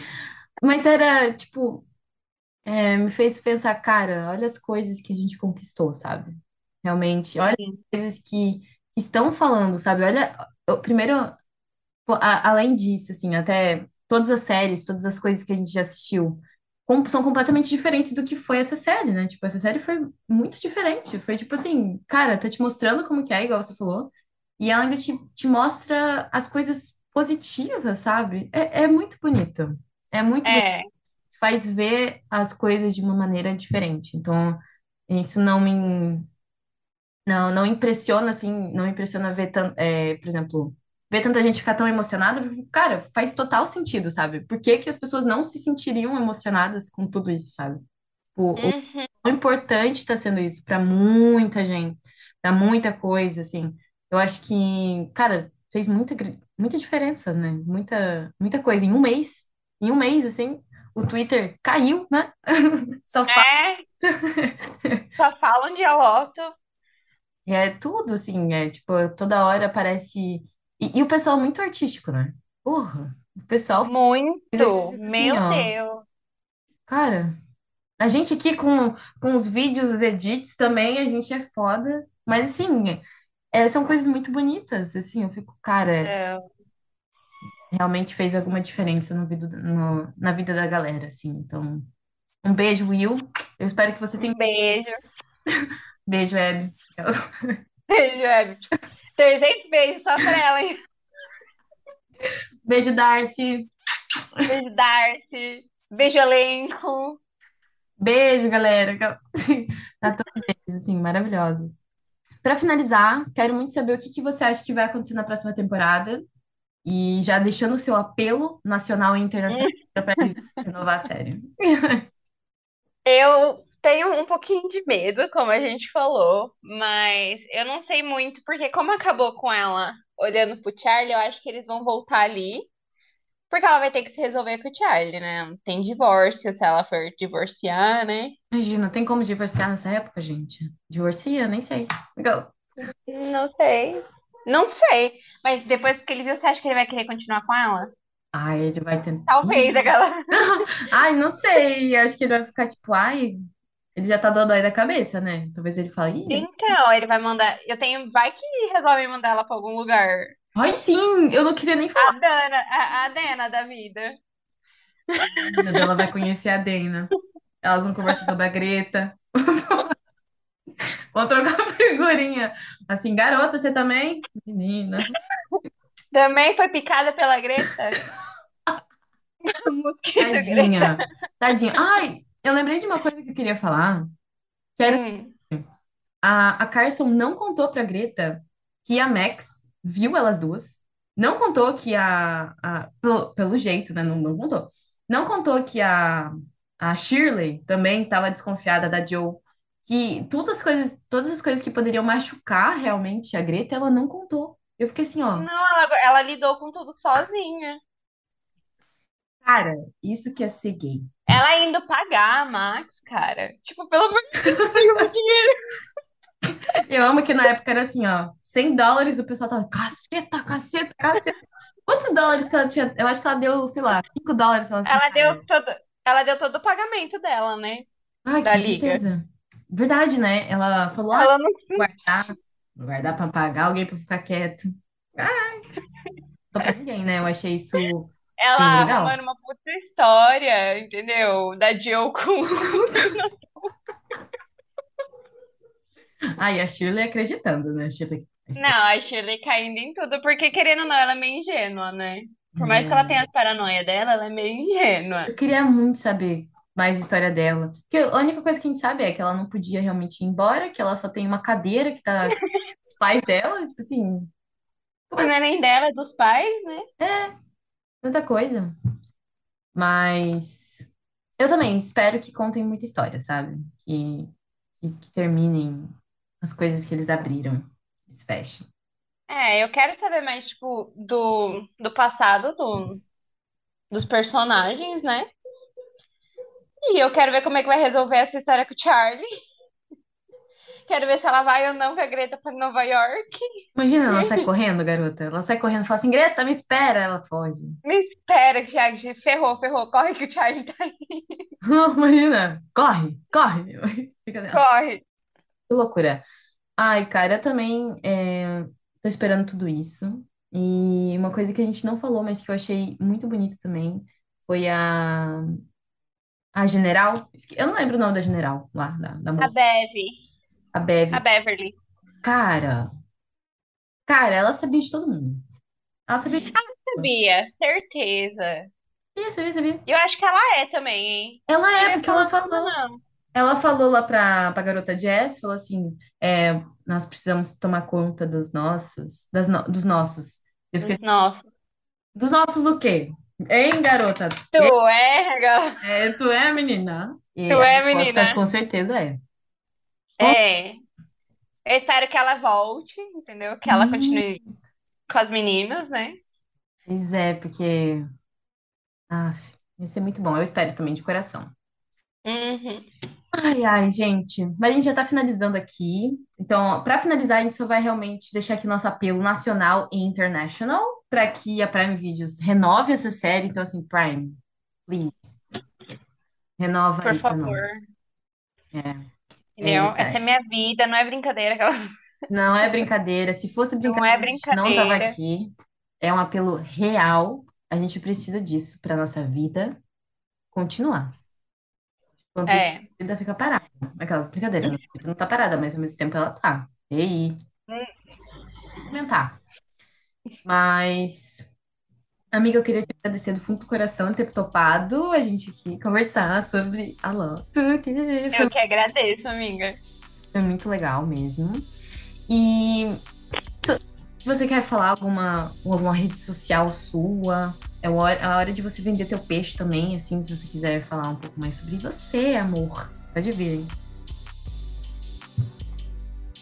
Mas era, tipo, é, me fez pensar, cara, olha as coisas que a gente conquistou, sabe? Realmente, olha Sim. as coisas que, que estão falando, sabe? Olha, eu, primeiro, pô, a- além disso, assim, até todas as séries, todas as coisas que a gente já assistiu, são completamente diferentes do que foi essa série, né? Tipo, essa série foi muito diferente. Foi tipo assim, cara, tá te mostrando como que é, igual você falou, e ela ainda te, te mostra as coisas positivas, sabe? É, é muito bonito. É muito bonito. É, Faz ver as coisas de uma maneira diferente. Então, isso não me não, não impressiona, assim, não impressiona ver, tan- é, por exemplo, ver tanta gente ficar tão emocionada, cara, faz total sentido, sabe? Por que que as pessoas não se sentiriam emocionadas com tudo isso, sabe? O, o, uhum, o importante está sendo isso para muita gente, para muita coisa, assim. Eu acho que, cara, fez muita, muita diferença, né? Muita, muita coisa. Em um mês, em um mês, assim, o Twitter caiu, né? Só fala. é, só falam de. E é tudo, assim, é tipo, toda hora aparece. E, e o pessoal muito artístico, né? Porra, o pessoal Muito, assim, meu ó. Deus. Cara, a gente aqui com, com os vídeos, os edits também, a gente é foda. Mas, assim, é, são coisas muito bonitas, assim, eu fico, cara, É, realmente fez alguma diferença no, vida, no- na vida da galera, assim. Então, um beijo, Will. Eu espero que você tenha. Um beijo. Beijo, Abby. Beijo, Abby. 300 beijos só pra ela, hein? Beijo, Darcy. Beijo, Darcy. Beijo, elenco. Beijo, galera. A todos eles, assim, maravilhosos. Para finalizar, quero muito saber o que que você acha que vai acontecer na próxima temporada e já deixando o seu apelo nacional e internacional para renovar a série. Eu tenho um pouquinho de medo, como a gente falou, mas eu não sei muito, porque como acabou com ela olhando pro Charlie, eu acho que eles vão voltar ali Porque ela vai ter que se resolver com o Charlie, né? Tem divórcio se ela for divorciar, né? Imagina, tem como divorciar nessa época, gente? Divorcia? Nem sei. Não sei. Não sei. Mas depois que ele viu, você acha que ele vai querer continuar com ela? Ai, ele vai tentar. Talvez, aquela. Ai, não sei. Acho que ele vai ficar tipo, ai, ele já tá dodói da cabeça, né? Talvez ele fale, ih, Então, ele vai mandar. Eu tenho. Vai que resolve mandar ela pra algum lugar. ai sim, eu não queria nem falar. A Dana, a, a Dana da vida. Ela vai conhecer a Dana. Elas vão conversar sobre a Greta. Vão trocar figurinha. Assim, garota, você também? Menina. Também foi picada pela Greta. Mosquito Greta. Tadinha. Tadinha. Ai, eu lembrei de uma coisa que eu queria falar. Que era Hum. a, a Carson não contou pra Greta que a Max viu elas duas. Não contou que a, a pelo, pelo jeito, né? Não, não contou. Não contou que a, a Shirley também estava desconfiada da Joe. Que todas as coisas, todas as coisas que poderiam machucar realmente a Greta, ela não contou. Eu fiquei assim, ó, Não, ela, ela lidou com tudo sozinha. cara, isso que é ser gay. Ela indo pagar a Max, cara. Tipo, pelo amor de Deus, o dinheiro. Eu amo que na época era assim, ó, 100 dólares, o pessoal tava, caceta, caceta, caceta. Quantos dólares que ela tinha? Eu acho que ela deu, sei lá, 5 dólares. Ela, Ela deu todo, ela deu todo o pagamento dela, né? Ai, da liga. certeza. Verdade, né? Ela falou, ah, Ela não. vou guardar, vou guardar pra pagar alguém pra ficar quieto. Ai, tô pra ninguém, né? Eu achei isso Ela legal. arrumando uma puta história, entendeu? Da Jill com. Ai, a Shirley acreditando, né? A Shirley... Não, a Shirley caindo em tudo, porque querendo ou não, ela é meio ingênua, né? Por mais que ela tenha as paranoias dela, ela é meio ingênua. Eu queria muito saber mais a história dela. Porque a única coisa que a gente sabe é que ela não podia realmente ir embora, que ela só tem uma cadeira que tá os pais dela, tipo assim, Não é nem dela, é dos pais, né? Tanta coisa. Mas eu também espero que contem muita história, sabe? Que, que, que terminem as coisas que eles abriram, eles fechem. É, eu quero saber mais, tipo, do, do passado do, dos personagens, né? E eu quero ver como é que vai resolver essa história com o Charlie. Quero ver se ela vai ou não com a Greta pra Nova York. Imagina, ela sai correndo, garota. Ela sai correndo e fala assim, Greta, me espera. Ela foge. Me espera, Charlie. Ferrou, ferrou. Corre que o Charlie tá aí. Imagina, corre, corre. Corre. Que loucura. Ai, cara, eu também é, tô esperando tudo isso. E uma coisa que a gente não falou, mas que eu achei muito bonita também, foi a, a general. Eu não lembro o nome da general lá, da, da A moça. A Bev. A Beverly. Cara, cara, ela sabia de todo mundo. Ela sabia de Sabia, certeza. Sabia, sabia, sabia. Eu acho que ela é também, hein? Ela é, Queria porque ela falou. não. Ela falou lá pra, pra garota Jess, falou assim, é, nós precisamos tomar conta dos nossos, das no- dos nossos. Eu fiquei assim, Nossa. dos nossos o quê? Hein, garota? Tu é, gal- É, tu é, menina? E Tu a é, resposta menina? com certeza é. É. Eu espero que ela volte, entendeu? Que ela Hum. continue com as meninas, né? Pois é, porque... Ah, vai ser muito bom. Eu espero também, de coração. Uhum. Ai, ai, gente. Mas a gente já tá finalizando aqui. Então, para finalizar, a gente só vai realmente deixar aqui nosso apelo nacional e international para que a Prime Videos renove essa série. Então, assim, Prime, please, renova Por aí pra favor. nós. É. Entendeu? É, Essa é minha vida, não é brincadeira. aquela- Não é brincadeira. Se fosse Não brincadeira, é a gente não tava aqui. É um apelo real. A gente precisa disso para nossa vida continuar. Enquanto isso, É. a vida fica parada. Aquelas brincadeiras, a vida não tá parada, mas ao mesmo tempo ela tá. E aí? Comentar. Mas, amiga, eu queria te agradecer do fundo do coração ter topado a gente aqui conversar sobre a Lotus. que Foi, Eu que agradeço, amiga. foi muito legal mesmo. E se você quer falar alguma, alguma rede social sua, é a hora, a hora de você vender teu peixe também, assim, se você quiser falar um pouco mais sobre você, amor. Pode vir, hein?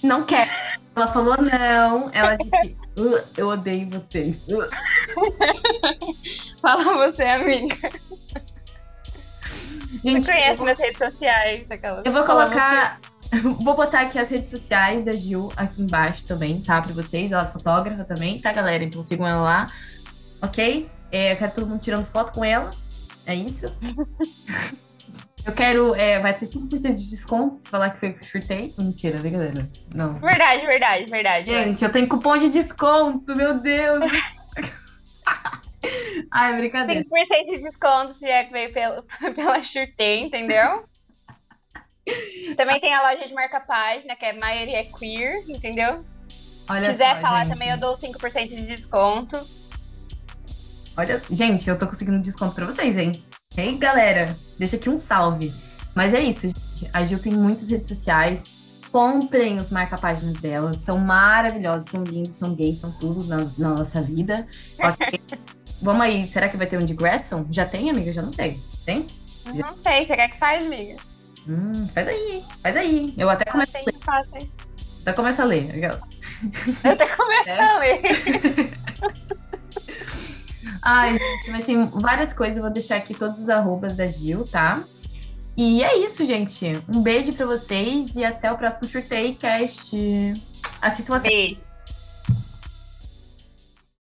Não quer. Ela falou não. Ela disse, "Uh, eu odeio vocês. Uh." Fala você, amiga. Gente, Você conhece vou, minhas redes sociais, aquela. eu vou colocar. Vou botar aqui as redes sociais da Gil aqui embaixo também, tá? Pra vocês. Ela é fotógrafa também, tá, galera? Então sigam ela lá, ok? É, eu quero todo mundo tirando foto com ela. É isso. Eu quero. é, vai ter 5% de desconto se falar que foi chutei. Mentira, brincadeira. Não. Verdade, verdade, verdade. Gente, eu tenho cupom de desconto, meu Deus. Ai, brincadeira. 5% de desconto se é que veio pelo, pela Shurtei, entendeu? Também tem a loja de marca página, que é Maioria Queer, entendeu? Olha Se quiser só, falar gente. também, eu dou 5% de desconto. Olha, gente, eu tô conseguindo desconto pra vocês, hein? Ei, galera, deixa aqui um salve. Mas é isso, gente. A Gil tem muitas redes sociais. Comprem os marca-páginas dela. São maravilhosos, são lindos, são gays, são tudo na, na nossa vida. Ok? Vamos aí, será que vai ter um de Gretson? Já tem, amiga? Já não sei. Tem? Não sei, você quer que faz, amiga? Hum, faz aí, faz aí. Eu até começo, que fazer. até começo a ler. Eu até começo É? a ler. Ai, gente, mas tem várias coisas. Eu vou deixar aqui todos os arrobas da Gil, tá? E é isso, gente. Um beijo pra vocês e até o próximo Shortei Cast. Assistam a série.